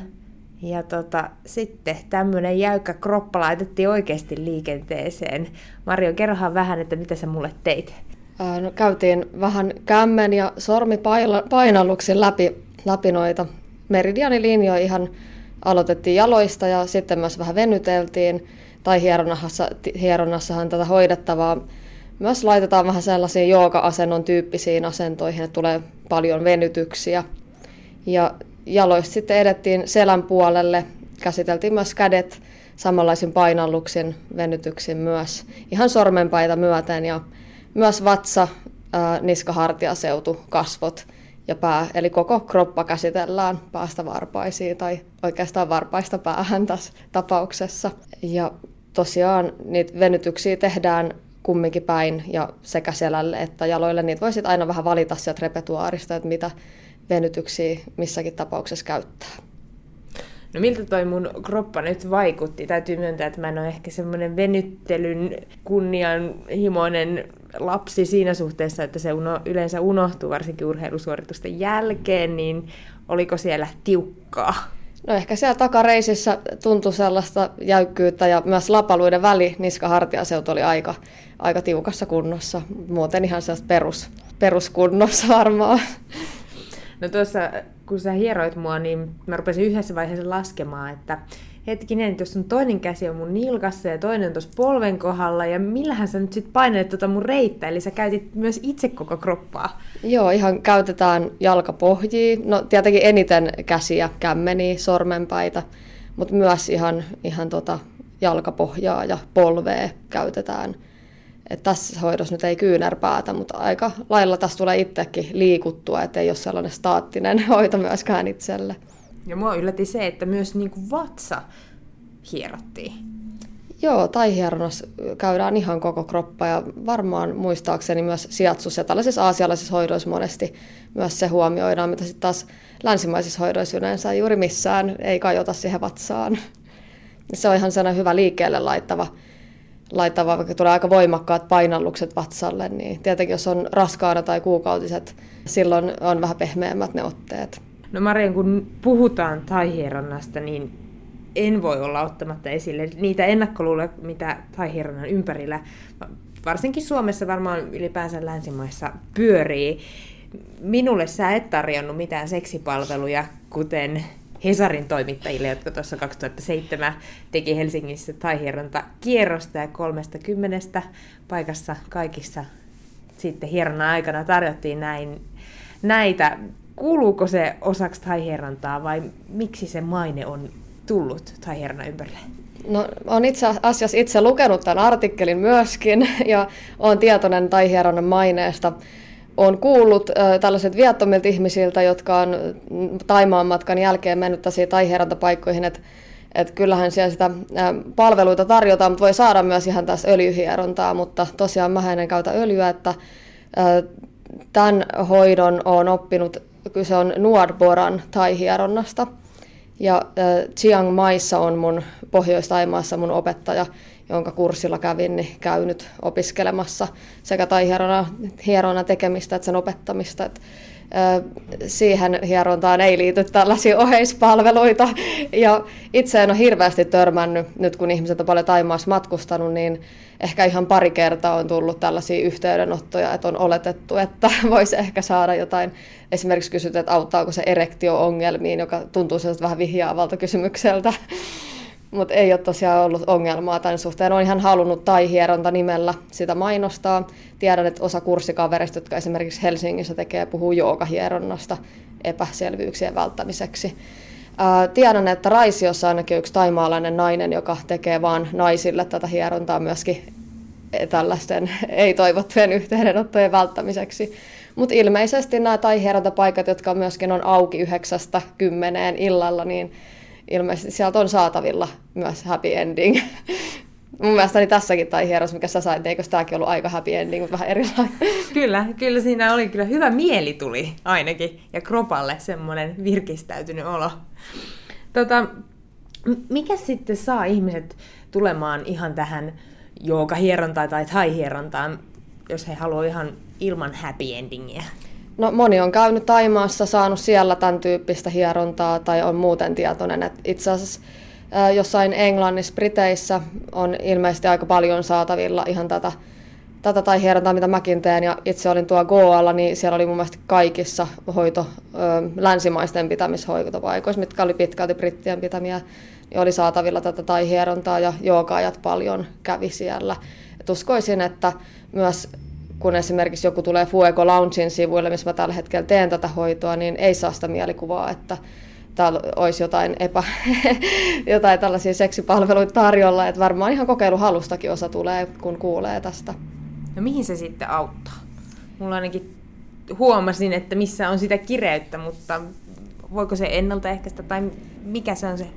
Speaker 4: Ja tota, sitten tämmöinen jäykkä kroppa laitettiin oikeasti liikenteeseen. Mario, kerrohan vähän, että mitä sä mulle teit.
Speaker 5: No, käytiin vähän kämmen ja sormipainalluksen läpi, läpi noita meridianilinjoja ihan aloitettiin jaloista ja sitten myös vähän venyteltiin. Tai hieronnassa, hieronnassahan tätä hoidettavaa myös laitetaan vähän sellaisiin jooga-asennon tyyppisiin asentoihin, että tulee paljon venytyksiä. Ja jaloista sitten edettiin selän puolelle, käsiteltiin myös kädet samanlaisin painalluksin, venytyksin myös ihan sormenpaita myöten ja myös vatsa, ää, niskahartiaseutu, kasvot ja pää. Eli koko kroppa käsitellään päästä varpaisiin tai oikeastaan varpaista päähän tässä tapauksessa. Ja tosiaan niitä venytyksiä tehdään kumminkin päin ja sekä selälle että jaloille. Niitä voisit aina vähän valita sieltä repertuaarista, että mitä venytyksiä missäkin tapauksessa käyttää.
Speaker 4: No miltä toi mun kroppa nyt vaikutti? Täytyy myöntää, että mä en ole ehkä semmoinen venyttelyn kunnianhimoinen lapsi siinä suhteessa, että se uno, yleensä unohtuu varsinkin urheilusuoritusten jälkeen, niin oliko siellä tiukkaa?
Speaker 5: No ehkä siellä takareisissä tuntui sellaista jäykkyyttä ja myös lapaluiden väli niska-hartiaseutu oli aika, aika tiukassa kunnossa. Muuten ihan sellaista perus, peruskunnossa varmaan.
Speaker 4: No tuossa, kun sä hieroit mua, niin mä rupesin yhdessä vaiheessa laskemaan, että hetkinen, jos sun toinen käsi on mun nilkassa ja toinen tuossa polven kohdalla, ja millähän sä nyt sit painelet tota mun reittä, eli sä käytit myös itse koko kroppaa.
Speaker 5: Joo, ihan käytetään jalkapohjia, no tietenkin eniten käsiä, kämmeniä, sormenpäitä, mutta myös ihan, ihan tota jalkapohjaa ja polvea käytetään. Et tässä hoidossa nyt ei kyynärpäätä, mutta aika lailla tässä tulee itsekin liikuttua, ettei ole sellainen staattinen (laughs) hoito myöskään itselle.
Speaker 4: Ja mua yllätti se, että myös niin kuin vatsa hierottiin.
Speaker 5: Joo, tai hieronnassa käydään ihan koko kroppa ja varmaan muistaakseni myös sijatsus ja tällaisissa aasialaisissa hoidoissa monesti myös se huomioidaan, mitä sitten taas länsimaisissa hoidoissa yleensä juuri missään ei kajota siihen vatsaan. Se on ihan sellainen hyvä liikkeelle laittava, laittava, vaikka tulee aika voimakkaat painallukset vatsalle, niin tietenkin jos on raskaana tai kuukautiset, silloin on vähän pehmeämmät ne otteet.
Speaker 4: No Marian, kun puhutaan taihieronnasta, niin en voi olla ottamatta esille niitä ennakkoluuloja, mitä taihieronnan ympärillä, varsinkin Suomessa varmaan ylipäänsä länsimaissa pyörii. Minulle sä et tarjonnut mitään seksipalveluja, kuten Hesarin toimittajille, jotka tuossa 2007 teki Helsingissä taihieronta kierrosta ja 30 paikassa kaikissa sitten hieronnan aikana tarjottiin näin, näitä kuuluuko se osaksi taihierontaa vai miksi se maine on tullut taihieronnan ympärille?
Speaker 5: No, olen itse asiassa itse lukenut tämän artikkelin myöskin ja olen tietoinen taihieronnan maineesta. Olen kuullut tällaiset viattomilta ihmisiltä, jotka on Taimaan matkan jälkeen mennyt tällaisiin taihierontapaikkoihin, että et kyllähän siellä sitä palveluita tarjotaan, mutta voi saada myös ihan tässä öljyhierontaa, mutta tosiaan mä en käytä öljyä, että tämän hoidon olen oppinut kyse on Nuadboran tai-hieronnasta. Ja äh, Chiang Maissa on mun Pohjois-Taimaassa mun opettaja, jonka kurssilla kävin, niin käynyt opiskelemassa sekä tai hierona tekemistä että sen opettamista. Et, äh, siihen hierontaan ei liity tällaisia oheispalveluita. Ja itse en ole hirveästi törmännyt, nyt kun ihmiset on paljon Taimaassa matkustanut, niin ehkä ihan pari kertaa on tullut tällaisia yhteydenottoja, että on oletettu, että (laughs) voisi ehkä saada jotain. Esimerkiksi kysytty, että auttaako se erektio-ongelmiin, joka tuntuu vähän vihjaavalta kysymykseltä. Mutta ei ole tosiaan ollut ongelmaa tämän suhteen. Olen ihan halunnut tai-hieronta nimellä sitä mainostaa. Tiedän, että osa kurssikavereista, jotka esimerkiksi Helsingissä tekee, puhuu joogahieronnasta epäselvyyksien välttämiseksi. tiedän, että Raisiossa ainakin yksi taimaalainen nainen, joka tekee vain naisille tätä hierontaa myöskin tällaisten (laughs) ei-toivottujen yhteydenottojen välttämiseksi. Mutta ilmeisesti nämä tai-hierontapaikat, jotka myöskin on auki yhdeksästä kymmeneen illalla, niin ilmeisesti sieltä on saatavilla myös happy ending. (laughs) Mun mielestäni tässäkin tai hieros, mikä sä sait, eikö tämäkin ollut aika happy ending, mutta vähän erilainen. (laughs)
Speaker 4: Kyllä, kyllä siinä oli kyllä hyvä mieli tuli ainakin, ja kropalle semmoinen virkistäytynyt olo. Tota, mikä sitten saa ihmiset tulemaan ihan tähän joogahierontaan tai thai-hierontaan, jos he haluavat ihan ilman happy endingiä?
Speaker 5: No moni on käynyt Taimaassa, saanut siellä tämän tyyppistä hierontaa tai on muuten tietoinen. Et itse asiassa jossain Englannissa, Briteissä on ilmeisesti aika paljon saatavilla ihan tätä, tätä tai hierontaa, mitä mäkin teen. Ja itse olin tuo Goalla, niin siellä oli mun mielestä kaikissa hoito, länsimaisten pitämishoitopaikoissa, mitkä oli pitkälti brittien pitämiä, niin oli saatavilla tätä tai hierontaa ja joogaajat paljon kävi siellä. Et uskoisin, että myös kun esimerkiksi joku tulee Fuego Loungein sivuille, missä mä tällä hetkellä teen tätä hoitoa, niin ei saa sitä mielikuvaa, että täällä olisi jotain, epä, (laughs) jotain tällaisia seksipalveluita tarjolla. Että varmaan ihan kokeiluhalustakin osa tulee, kun kuulee tästä.
Speaker 4: No mihin se sitten auttaa? Mulla ainakin huomasin, että missä on sitä kireyttä, mutta voiko se ennaltaehkäistä tai mikä se on se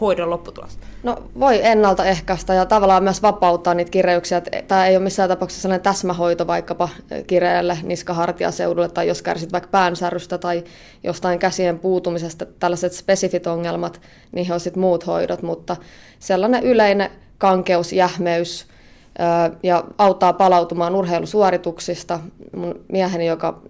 Speaker 4: hoidon lopputulos?
Speaker 5: No voi ennaltaehkäistä ja tavallaan myös vapauttaa niitä kireyksiä. Tämä ei ole missään tapauksessa sellainen täsmähoito vaikkapa kireelle niskahartiaseudulle tai jos kärsit vaikka päänsärystä tai jostain käsien puutumisesta, tällaiset spesifit ongelmat, niihin on sitten muut hoidot, mutta sellainen yleinen kankeus, jähmeys, ja auttaa palautumaan urheilusuorituksista. Mun mieheni, joka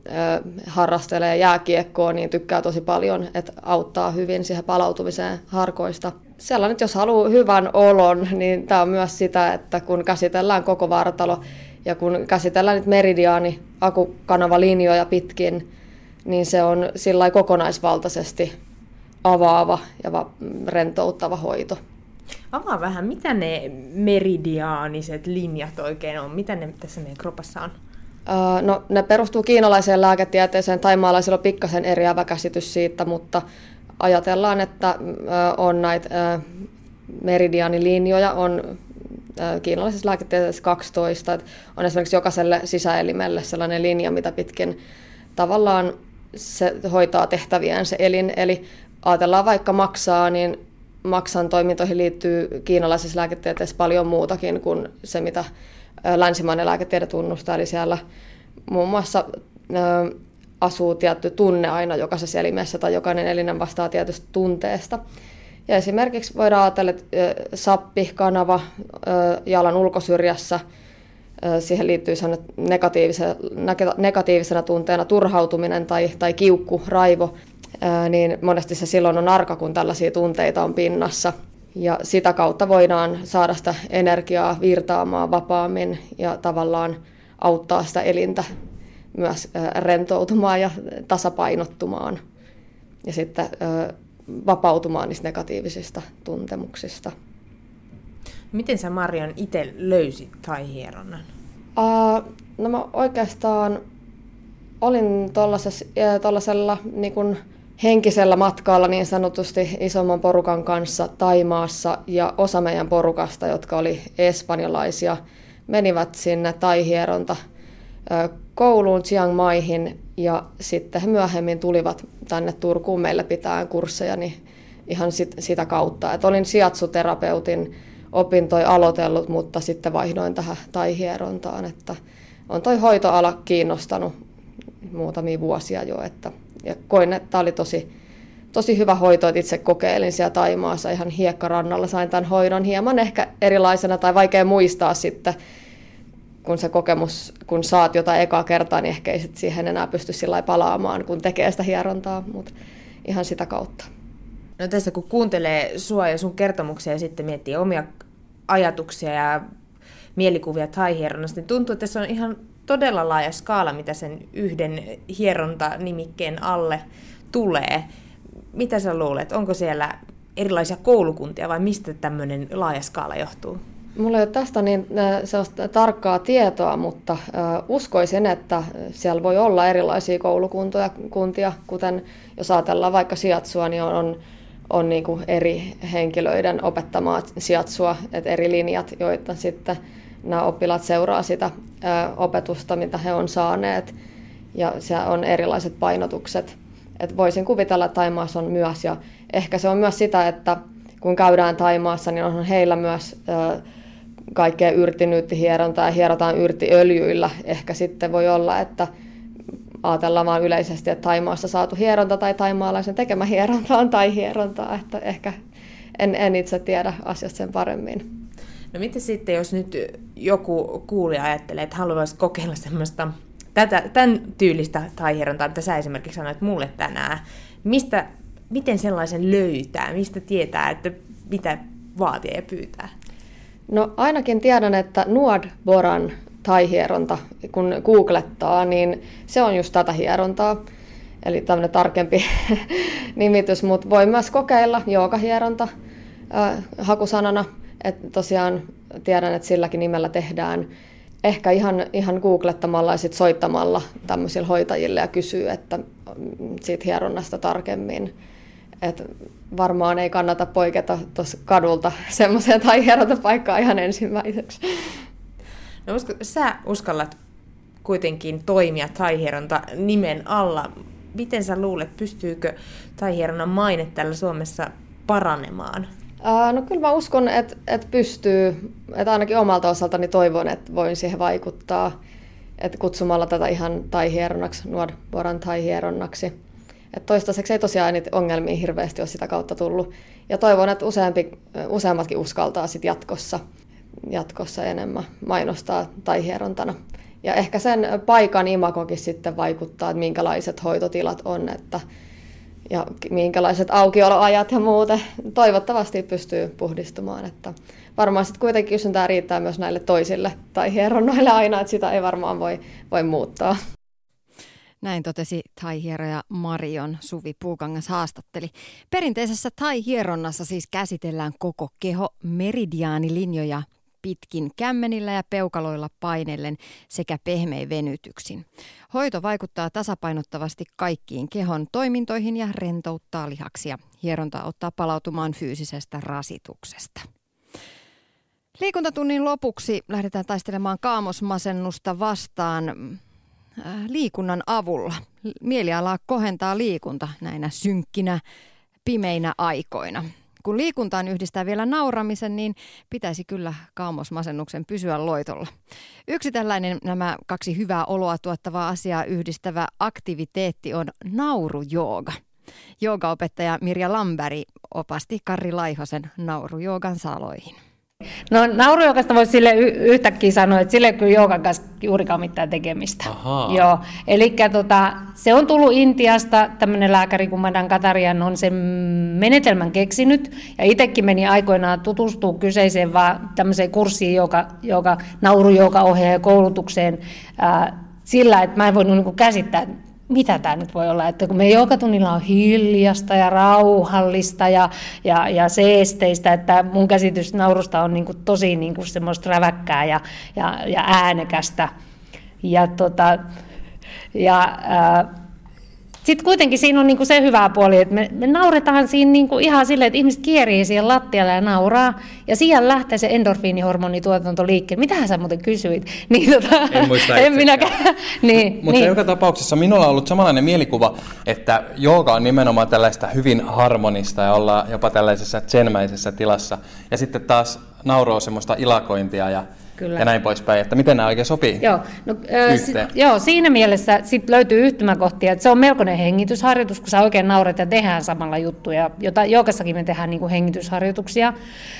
Speaker 5: harrastelee jääkiekkoa, niin tykkää tosi paljon, että auttaa hyvin siihen palautumiseen harkoista. Sellainen, että jos haluaa hyvän olon, niin tämä on myös sitä, että kun käsitellään koko vartalo ja kun käsitellään nyt meridiaani akukanavalinjoja pitkin, niin se on sillä kokonaisvaltaisesti avaava ja rentouttava hoito.
Speaker 4: Avaa vähän, mitä ne meridiaaniset linjat oikein on? Mitä ne tässä meidän kropassa on?
Speaker 5: Uh, no, ne perustuu kiinalaiseen lääketieteeseen. Taimaalaisilla on pikkasen eriävä käsitys siitä, mutta ajatellaan, että uh, on näitä uh, meridiaanilinjoja, on kiinalaisessa lääketieteessä 12. Että on esimerkiksi jokaiselle sisäelimelle sellainen linja, mitä pitkin tavallaan se hoitaa tehtäviään se elin. Eli ajatellaan vaikka maksaa, niin maksan toimintoihin liittyy kiinalaisessa lääketieteessä paljon muutakin kuin se, mitä länsimainen lääketiede tunnustaa. Eli siellä muun muassa asuu tietty tunne aina jokaisessa elimessä tai jokainen elinen vastaa tietystä tunteesta. Ja esimerkiksi voidaan ajatella, että sappi, kanava jalan ulkosyrjässä, siihen liittyy negatiivisena, negatiivisena tunteena turhautuminen tai, tai kiukku, raivo niin monesti se silloin on arka, kun tällaisia tunteita on pinnassa. Ja sitä kautta voidaan saada sitä energiaa virtaamaan vapaammin ja tavallaan auttaa sitä elintä myös rentoutumaan ja tasapainottumaan ja sitten vapautumaan niistä negatiivisista tuntemuksista.
Speaker 4: Miten sä Marion itse löysit tai hieronnan?
Speaker 5: Uh, no mä oikeastaan olin tuollaisella niin kun henkisellä matkalla niin sanotusti isomman porukan kanssa Taimaassa ja osa meidän porukasta, jotka oli espanjalaisia, menivät sinne taihieronta kouluun Chiang Maihin ja sitten he myöhemmin tulivat tänne Turkuun meille pitää kursseja niin ihan sit, sitä kautta. Et olin siatsuterapeutin opintoja aloitellut, mutta sitten vaihdoin tähän taihierontaan, että on toi hoitoala kiinnostanut muutamia vuosia jo, että ja koin, että tämä oli tosi, tosi hyvä hoito, että itse kokeilin siellä Taimaassa ihan hiekkarannalla, sain tämän hoidon hieman ehkä erilaisena tai vaikea muistaa sitten, kun se kokemus, kun saat jotain ekaa kertaa, niin ehkä ei sit siihen enää pysty sillä palaamaan, kun tekee sitä hierontaa, mutta ihan sitä kautta.
Speaker 4: No tässä kun kuuntelee sua ja sun kertomuksia ja sitten miettii omia ajatuksia ja mielikuvia tai hieronnasta, niin tuntuu, että tässä on ihan todella laaja skaala, mitä sen yhden hieronta-nimikkeen alle tulee. Mitä sä luulet, onko siellä erilaisia koulukuntia vai mistä tämmöinen laaja skaala johtuu?
Speaker 5: Mulla ei ole tästä niin sellaista tarkkaa tietoa, mutta uskoisin, että siellä voi olla erilaisia koulukuntia, kuntia, kuten jos ajatellaan vaikka sijatsua, niin on, on, on niin kuin eri henkilöiden opettamaa sijatsua, että eri linjat, joita sitten nämä oppilaat seuraa sitä opetusta, mitä he on saaneet, ja siellä on erilaiset painotukset. Et voisin kuvitella, että Taimaassa on myös, ja ehkä se on myös sitä, että kun käydään Taimaassa, niin on heillä myös kaikkea yrtinyyttihierontaa ja hierotaan yrtiöljyillä. Ehkä sitten voi olla, että ajatellaan vaan yleisesti, että Taimaassa saatu hieronta tai taimaalaisen tekemä hieronta on tai hierontaa, että ehkä en, en itse tiedä asiasta sen paremmin.
Speaker 4: No miten sitten, jos nyt joku kuulija ajattelee, että haluaisi kokeilla semmoista tätä, tämän tyylistä taihierontaa, mitä sä esimerkiksi sanoit mulle tänään, mistä, miten sellaisen löytää, mistä tietää, että mitä vaatii ja pyytää?
Speaker 5: No ainakin tiedän, että Nuad Boran taihieronta, kun googlettaa, niin se on just tätä hierontaa. Eli tämmöinen tarkempi (laughs) nimitys, mutta voi myös kokeilla joogahieronta äh, hakusanana. Et tosiaan tiedän, että silläkin nimellä tehdään ehkä ihan, ihan googlettamalla ja sit soittamalla tämmöisille hoitajille ja kysyy, että mm, siitä hieronnasta tarkemmin. Et varmaan ei kannata poiketa tuossa kadulta (laughs) semmoiseen tai hierota paikkaa ihan ensimmäiseksi.
Speaker 4: No usko, sä uskallat kuitenkin toimia taihieronta nimen alla. Miten sä luulet, pystyykö taihieronnan maine täällä Suomessa paranemaan?
Speaker 5: No kyllä mä uskon, että, että pystyy. Että ainakin omalta osaltani toivon, että voin siihen vaikuttaa. Että kutsumalla tätä ihan taihieronnaksi, Nuodboran taihieronnaksi. Että toistaiseksi ei tosiaan niitä ongelmia hirveästi ole sitä kautta tullut. Ja toivon, että useampi, useammatkin uskaltaa sit jatkossa, jatkossa enemmän mainostaa taihierontana. Ja ehkä sen paikan imakokin sitten vaikuttaa, että minkälaiset hoitotilat on, että ja minkälaiset aukioloajat ja muuten. Toivottavasti pystyy puhdistumaan. Että varmaan sitten kuitenkin kysyntää riittää myös näille toisille tai hieronnoille aina, että sitä ei varmaan voi, voi muuttaa.
Speaker 2: Näin totesi tai-hieroja Marion Suvi Puukangas haastatteli. Perinteisessä tai-hieronnassa siis käsitellään koko keho meridiaanilinjoja pitkin kämmenillä ja peukaloilla painellen sekä pehmein venytyksin. Hoito vaikuttaa tasapainottavasti kaikkiin kehon toimintoihin ja rentouttaa lihaksia. Hieronta ottaa palautumaan fyysisestä rasituksesta. Liikuntatunnin lopuksi lähdetään taistelemaan kaamosmasennusta vastaan äh, liikunnan avulla. Mielialaa kohentaa liikunta näinä synkkinä, pimeinä aikoina kun liikuntaan yhdistää vielä nauramisen, niin pitäisi kyllä kaamosmasennuksen pysyä loitolla. Yksi tällainen nämä kaksi hyvää oloa tuottavaa asiaa yhdistävä aktiviteetti on naurujooga. Joogaopettaja Mirja Lamberi opasti Karri Laihosen naurujoogan saloihin.
Speaker 6: No naurujoukasta voisi sille y- yhtäkkiä sanoa, että sille ei kyllä joukan kanssa juurikaan mitään tekemistä.
Speaker 7: Ahaa.
Speaker 6: Joo, eli tota, se on tullut Intiasta, tämmöinen lääkäri kuin Madan Katarian on sen menetelmän keksinyt, ja itsekin meni aikoinaan tutustua kyseiseen vaan tämmöiseen kurssiin, joka, joka naurujouka ohjaa koulutukseen, ää, sillä, että mä en voinut niin käsittää, mitä tämä nyt voi olla, että kun me joka tunnilla on hiljasta ja rauhallista ja, ja, ja seesteistä, että mun käsitys naurusta on niin kuin tosi niin kuin semmoista räväkkää ja, ja, ja äänekästä. Ja, tota, ja ää, sitten kuitenkin siinä on niinku se hyvä puoli, että me, me nauretaan siinä niinku ihan silleen, että ihmiset kierii siihen lattialle ja nauraa, ja siihen lähtee se endorfiinihormonituotanto liikkeelle. Mitähän sä muuten kysyit? (laughs) Niin, tota,
Speaker 7: En muista
Speaker 6: en minäkään. (laughs) niin,
Speaker 7: Mutta
Speaker 6: niin.
Speaker 7: joka tapauksessa minulla on ollut samanlainen mielikuva, että jooga on nimenomaan tällaista hyvin harmonista ja ollaan jopa tällaisessa tsenmäisessä tilassa. Ja sitten taas nauro on semmoista ilakointia ja,
Speaker 6: Kyllä.
Speaker 7: ja näin poispäin, että miten nämä oikein sopii
Speaker 6: Joo, no, ö, si, joo, siinä mielessä sit löytyy yhtymäkohtia, että se on melkoinen hengitysharjoitus, kun sä oikein nauret ja tehdään samalla juttuja, jota joukassakin me tehdään niin kuin hengitysharjoituksia.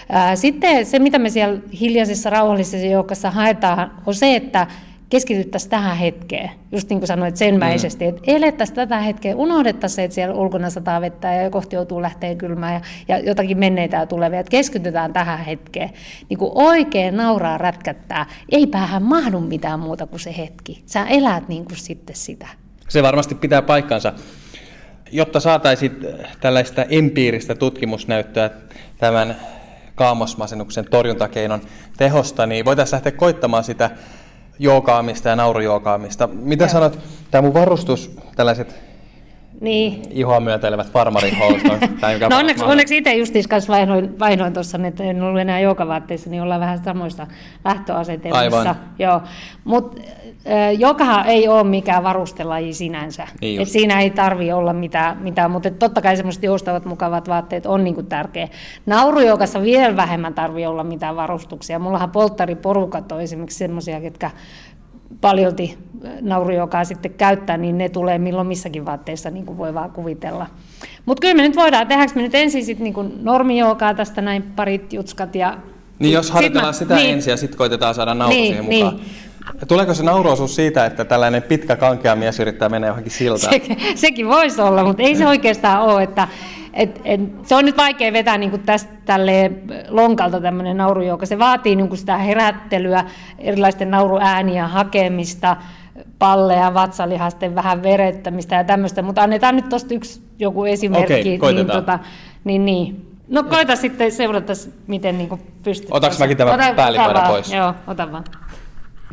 Speaker 6: Ää, sitten se, mitä me siellä hiljaisessa, rauhallisessa joukassa haetaan, on se, että keskityttäisiin tähän hetkeen, just niin kuin sanoit senmäisesti, mm. että elettäisiin tätä hetkeä, unohdettaisiin se, että siellä ulkona sataa vettä ja kohti joutuu lähteä kylmään ja, ja jotakin menneitä ja tulevia, että keskitytään tähän hetkeen. Niin kuin oikein nauraa rätkättää, ei päähän mahdu mitään muuta kuin se hetki. Sä elät niin kuin sitten sitä.
Speaker 7: Se varmasti pitää paikkansa. Jotta saataisiin tällaista empiiristä tutkimusnäyttöä tämän kaamosmasennuksen torjuntakeinon tehosta, niin voitaisiin lähteä koittamaan sitä joogaamista ja naurujoogaamista. Mitä
Speaker 6: Joo.
Speaker 7: sanot, tämä mun varustus, tällaiset
Speaker 6: Niin.
Speaker 7: ihoa myötäilevät farmarin housut, (laughs)
Speaker 6: No onneksi, onneksi itse justiis kanssa vaihdoin, vaihdoin tuossa, että en ollut enää joukavaatteissa, niin ollaan vähän samoissa lähtöasetelmissa.
Speaker 7: Aivan.
Speaker 6: Joo. Mutta jokahan ei ole mikään varustelaji sinänsä.
Speaker 7: Niin
Speaker 6: Et siinä ei tarvi olla mitään, mitään mutta totta kai semmoiset joustavat mukavat vaatteet on niinku tärkeä. Naurujoukassa vielä vähemmän tarvii olla mitään varustuksia. Mullahan polttariporukat on esimerkiksi semmoisia, ketkä paljolti naurujokaa sitten käyttää, niin ne tulee milloin missäkin vaatteissa, niin kuin voi vaan kuvitella. Mutta kyllä me nyt voidaan, tehdäänkö me nyt ensin sitten niin normijookaa tästä näin parit jutskat ja...
Speaker 7: Niin jos harjoitellaan
Speaker 6: sit
Speaker 7: sitä
Speaker 6: niin,
Speaker 7: ensin ja sitten koitetaan saada nauru
Speaker 6: niin,
Speaker 7: siihen mukaan.
Speaker 6: Niin.
Speaker 7: Tuleeko se nauruosuus siitä, että tällainen pitkä kankea mies yrittää mennä johonkin siltaan?
Speaker 6: Se, sekin voisi olla, mutta ei se oikeastaan ole. Että, et, et, se on nyt vaikea vetää niin tästä tälle lonkalta tämmöinen nauru, joka se vaatii niin sitä herättelyä, erilaisten nauruääniä hakemista, palleja, vatsalihasten vähän verettämistä ja tämmöistä, mutta annetaan nyt tuosta yksi joku esimerkki.
Speaker 7: Okei,
Speaker 6: niin, tota, niin, niin. No koita sitten seurata, miten niin pystyt.
Speaker 7: Otaks mäkin tämän päällipaina pois?
Speaker 6: Joo, ota vaan.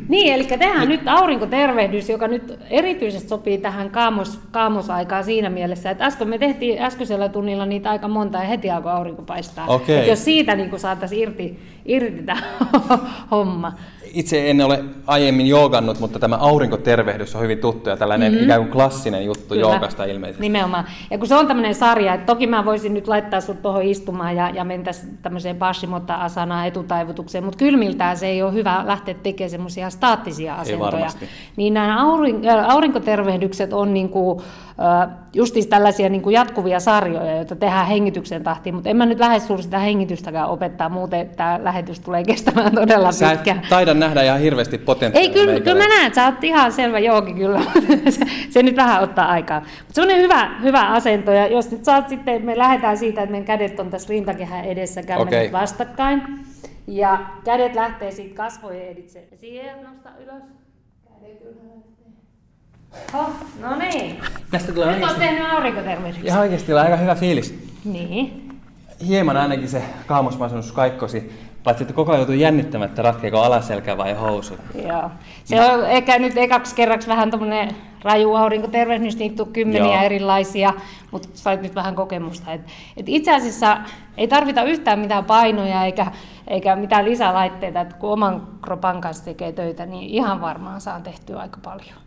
Speaker 6: Niin, eli tehdään nyt aurinkotervehdys, joka nyt erityisesti sopii tähän kaamos, kaamosaikaan siinä mielessä, että äsken me tehtiin äskeisellä tunnilla niitä aika monta ja heti alkoi aurinko paistaa.
Speaker 7: Okei.
Speaker 6: Et jos siitä niin saataisiin irti, irti tämä (laughs) homma.
Speaker 7: Itse en ole aiemmin joogannut, mutta tämä aurinkotervehdys on hyvin tuttu ja tällainen mm-hmm. ikään kuin klassinen juttu
Speaker 6: Kyllä.
Speaker 7: joogasta ilmeisesti.
Speaker 6: Nimenomaan. Ja kun se on tämmöinen sarja, että toki mä voisin nyt laittaa sut tuohon istumaan ja, ja mentäisiin tämmöiseen Pashimotta asanaan etutaivutukseen, mutta kylmiltään se ei ole hyvä lähteä tekemään semmoisia staattisia asentoja. Niin nämä aurin, aurinkotervehdykset on niinku, äh, justiin tällaisia niinku jatkuvia sarjoja, joita tehdään hengityksen tahtiin, mutta en mä nyt lähde sulla sitä hengitystäkään opettaa, muuten tämä lähetys tulee kestämään todella
Speaker 7: Sä
Speaker 6: pitkään.
Speaker 7: et taida nähdä ihan hirveästi potentiaalia.
Speaker 6: Ei, kyllä, kyllä mä näen, että sä oot ihan selvä joogi kyllä, (laughs) se, se nyt vähän ottaa aikaa. Mutta semmoinen hyvä, hyvä asento, ja jos nyt saat sitten, me lähdetään siitä, että meidän kädet on tässä rintakehän edessä, käymme nyt vastakkain. Ja kädet lähtee siitä kasvojen editse. Siihen nosta ylös. Kädet ylös. Oh, no niin.
Speaker 7: Tästä tulee
Speaker 6: Nyt on
Speaker 7: oikeasti,
Speaker 6: tehnyt aurinkotervehdyksen.
Speaker 7: ihan oikeasti tulee aika hyvä fiilis.
Speaker 6: Niin.
Speaker 7: Hieman ainakin se kaamosmasennus kaikkosi, paitsi että koko ajan joutuu jännittämättä ratkeako alaselkä vai housut.
Speaker 6: Joo. Se on ehkä nyt ekaksi kerraksi vähän tuommoinen raju aurinkotervehdys, niitä on kymmeniä
Speaker 7: Joo.
Speaker 6: erilaisia, mutta sait nyt vähän kokemusta. Et, et itse asiassa ei tarvita yhtään mitään painoja eikä, eikä mitään lisälaitteita, että kun oman kropan kanssa tekee töitä, niin ihan varmaan saa tehtyä aika paljon.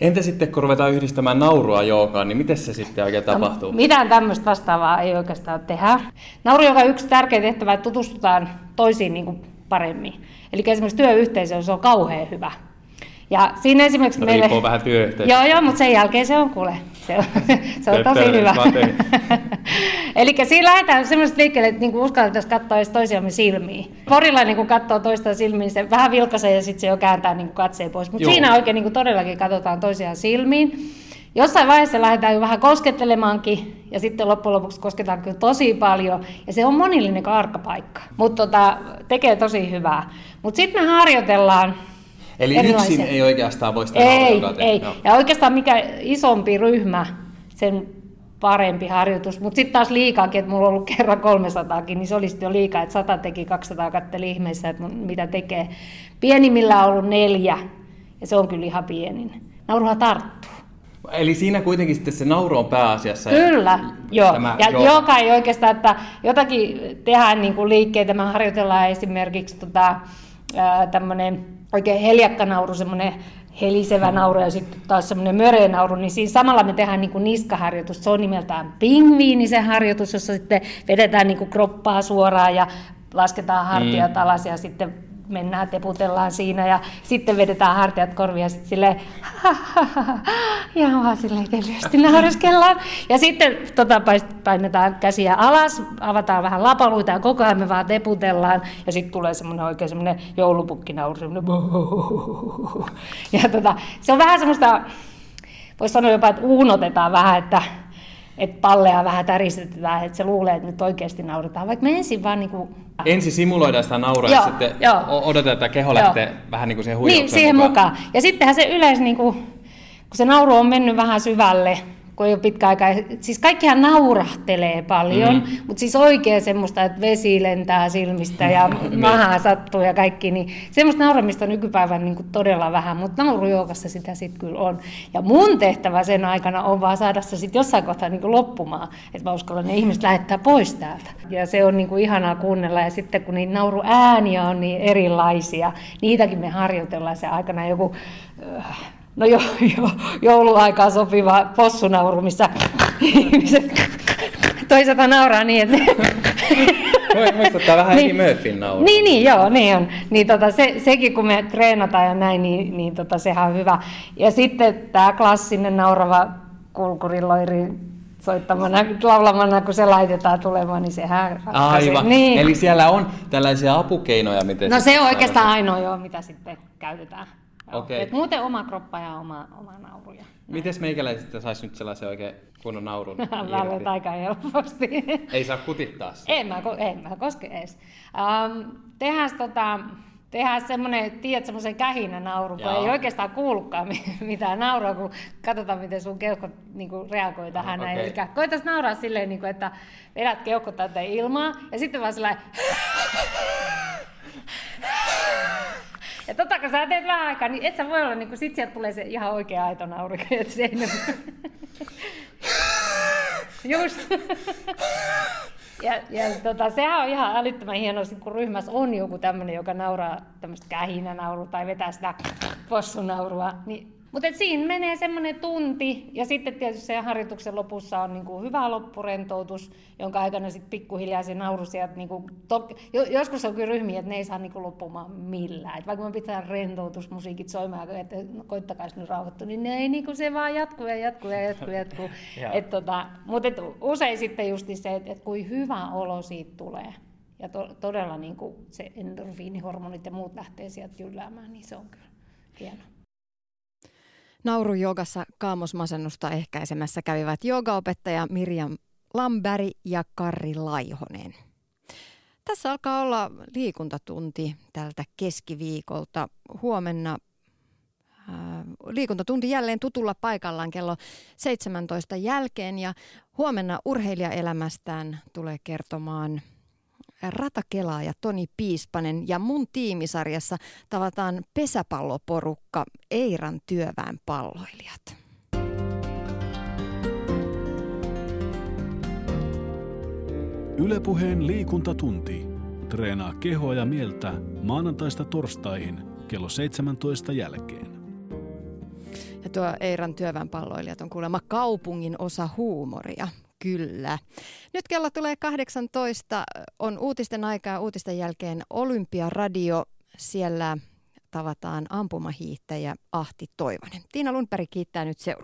Speaker 7: Entä sitten kun ruvetaan yhdistämään naurua joogaan, niin miten se sitten oikein tapahtuu?
Speaker 6: Mitään tämmöistä vastaavaa ei oikeastaan tehdä. Nauru, on yksi tärkeä tehtävä, että tutustutaan toisiin niin kuin paremmin. Eli esimerkiksi työyhteisö, se on kauhean hyvä. Ja siinä esimerkiksi
Speaker 7: No,
Speaker 6: meille...
Speaker 7: vähän työyhteisöstä.
Speaker 6: Joo, joo, mutta sen jälkeen se on kuule. Se on, (laughs) se on tosi hyvä. (laughs) Eli siinä lähdetään semmoista liikkeelle, että niinku uskallettaisiin katsoa edes toisiamme silmiin. Porilainen kun katsoo toista silmiin, se vähän vilkaisee ja sitten se jo kääntää niinku katseen pois. Mutta siinä oikein niinku todellakin katsotaan toisiaan silmiin. Jossain vaiheessa lähdetään jo vähän koskettelemaankin ja sitten loppujen lopuksi kosketaan kyllä tosi paljon ja se on monillinen karkkapaikka, mutta tota, tekee tosi hyvää. Mutta sitten me harjoitellaan
Speaker 7: Eli
Speaker 6: erilaisia-
Speaker 7: yksin ei oikeastaan voi sitä
Speaker 6: ei, ei.
Speaker 7: Joo.
Speaker 6: Ja oikeastaan mikä isompi ryhmä, sen parempi harjoitus. Mutta sitten taas liikaakin, että mulla on ollut kerran 300 niin se oli sitten jo liikaa, että 100 teki, 200 katteli ihmeessä, että mitä tekee. Pienimmillä on ollut neljä, ja se on kyllä ihan pienin. Nauruhan tarttuu.
Speaker 7: Eli siinä kuitenkin sitten se nauru on pääasiassa.
Speaker 6: Kyllä, joo.
Speaker 7: tämä
Speaker 6: Ja
Speaker 7: jooga.
Speaker 6: joka ei oikeastaan, että jotakin tehdään niin kuin liikkeitä. Me harjoitellaan esimerkiksi tota, tämmöinen oikein heljakkanauru, semmoinen helisevä nauru ja sitten taas semmoinen möreä nauru, niin siinä samalla me tehdään niin kuin niskaharjoitus. Se on nimeltään pingviini se harjoitus, jossa sitten vedetään niin kuin kroppaa suoraan ja lasketaan hartiat mm. alas ja sitten mennään, teputellaan siinä ja sitten vedetään hartiat korvia sitten silleen (laughs) ja vaan silleen kevyesti naureskellaan. Ja sitten tota, painetaan käsiä alas, avataan vähän lapaluita ja koko ajan me vaan teputellaan ja sitten tulee semmoinen oikein semmoinen joulupukkinauru, semmoinen (laughs) ja tota, se on vähän semmoista, voisi sanoa jopa, että uunotetaan vähän, että että palleja vähän täristetään, että se luulee, että nyt oikeasti nauretaan, vaikka me ensin vaan niin kuin
Speaker 7: Ensin simuloidaan sitä nauraa
Speaker 6: Joo,
Speaker 7: ja sitten
Speaker 6: joo.
Speaker 7: odotetaan, että keho
Speaker 6: Joo.
Speaker 7: lähtee vähän niin kuin siihen
Speaker 6: Niin,
Speaker 7: huijauksen
Speaker 6: siihen mukaan. Ja sittenhän se yleensä, niin kuin, kun se nauru on mennyt vähän syvälle, kun ei ole pitkä aika, siis kaikkihan naurahtelee paljon, mm. mutta siis oikein semmoista, että vesi lentää silmistä ja (laughs) maha sattuu ja kaikki, niin semmoista nauramista nykypäivän niin kuin todella vähän, mutta naurujoukassa sitä sitten kyllä on. Ja mun tehtävä sen aikana on vaan saada se sitten jossain kohtaa niin kuin loppumaan, että mä uskallan ne ihmiset lähettää pois täältä. Ja se on niin kuin ihanaa kuunnella ja sitten kun niitä nauruääniä on niin erilaisia, niitäkin me harjoitellaan se aikana joku äh, No jo, jo, jouluaikaan sopiva possunauru, missä ihmiset toisaalta nauraa niin, että...
Speaker 7: Muistuttaa vähän
Speaker 6: Niin.
Speaker 7: Murphyn naurua.
Speaker 6: Niin, niin, joo, niin on. Niin tota, se, sekin kun me treenataan ja näin, niin, niin tota, sehän on hyvä. Ja sitten tämä klassinen naurava kulkuriloiri soittamana, laulamana, kun se laitetaan tulemaan, niin sehän ratkaisee.
Speaker 7: Aivan.
Speaker 6: Niin.
Speaker 7: Eli siellä on tällaisia apukeinoja, miten
Speaker 6: No se on oikeastaan ainoa joo, mitä sitten käytetään.
Speaker 7: Okei.
Speaker 6: Et muuten oma kroppa ja oma, oma nauruja.
Speaker 7: Mites meikäläiset saisi nyt sellaisen oikein kunnon naurun (laughs) irti?
Speaker 6: aika helposti. (laughs)
Speaker 7: Ei saa kutittaa sitä.
Speaker 6: En mä, en mä koske edes. Um, tehdään tota, tehdään semmoinen, tiedät, semmoisen kähinä nauru, kun ei oikeastaan kuulukaan mi- (laughs) mitään naurua, kun katsotaan, miten sun keuhkot niin kuin, reagoi tähän. Näin.
Speaker 7: okei.
Speaker 6: Eli koitais nauraa silleen, niin kuin, että vedät keuhkot täyteen ilmaa ja sitten vaan sellainen... Ja tota, kun sä teet vähän aikaa, niin et sä voi olla, niin kuin, sit sieltä tulee se ihan oikea aito nauru, että se ei (laughs) Just. Ja, ja tota, sehän on ihan älyttömän hienoa, sit kun ryhmässä on joku tämmöinen, joka nauraa tämmöistä kähinänaurua tai vetää sitä possunaurua. Niin, mutta siinä menee semmoinen tunti ja sitten tietysti sen harjoituksen lopussa on niinku hyvä loppurentoutus, jonka aikana sitten pikkuhiljaa se nauru sieltä, niinku, to, jo, joskus on kyllä ryhmiä, että ne ei saa niinku loppumaan millään. Et vaikka me pitää rentoutusmusiikit soimaan, että no, koittakaa nyt rauhoittua, niin ne ei niinku, se vaan jatkuu ja jatkuu ja jatkuu ja jatkuu. (laughs) Et tota, mutta et usein sitten just se, että et kuin hyvä olo siitä tulee. Ja to, todella niin kuin se endorfiinihormonit ja muut lähtee sieltä jylläämään, niin se on kyllä hieno.
Speaker 2: Naurujogassa kaamosmasennusta ehkäisemässä kävivät joogaopettaja Mirjam Lambäri ja Karri Laihonen. Tässä alkaa olla liikuntatunti tältä keskiviikolta. Huomenna ää, liikuntatunti jälleen tutulla paikallaan kello 17 jälkeen ja huomenna urheilijaelämästään tulee kertomaan Ratakela ja Toni Piispanen ja mun tiimisarjassa tavataan pesäpalloporukka Eiran työväen palloilijat.
Speaker 1: Ylepuheen liikuntatunti. Treenaa kehoa ja mieltä maanantaista torstaihin kello 17 jälkeen.
Speaker 2: Ja tuo Eiran työväen palloilijat on kuulemma kaupungin osa huumoria. Kyllä. Nyt kello tulee 18, on uutisten aikaa uutisten jälkeen Olympiaradio. Siellä tavataan ampumahiihtäjä Ahti Toivonen. Tiina Lundberg kiittää nyt seuraavaksi.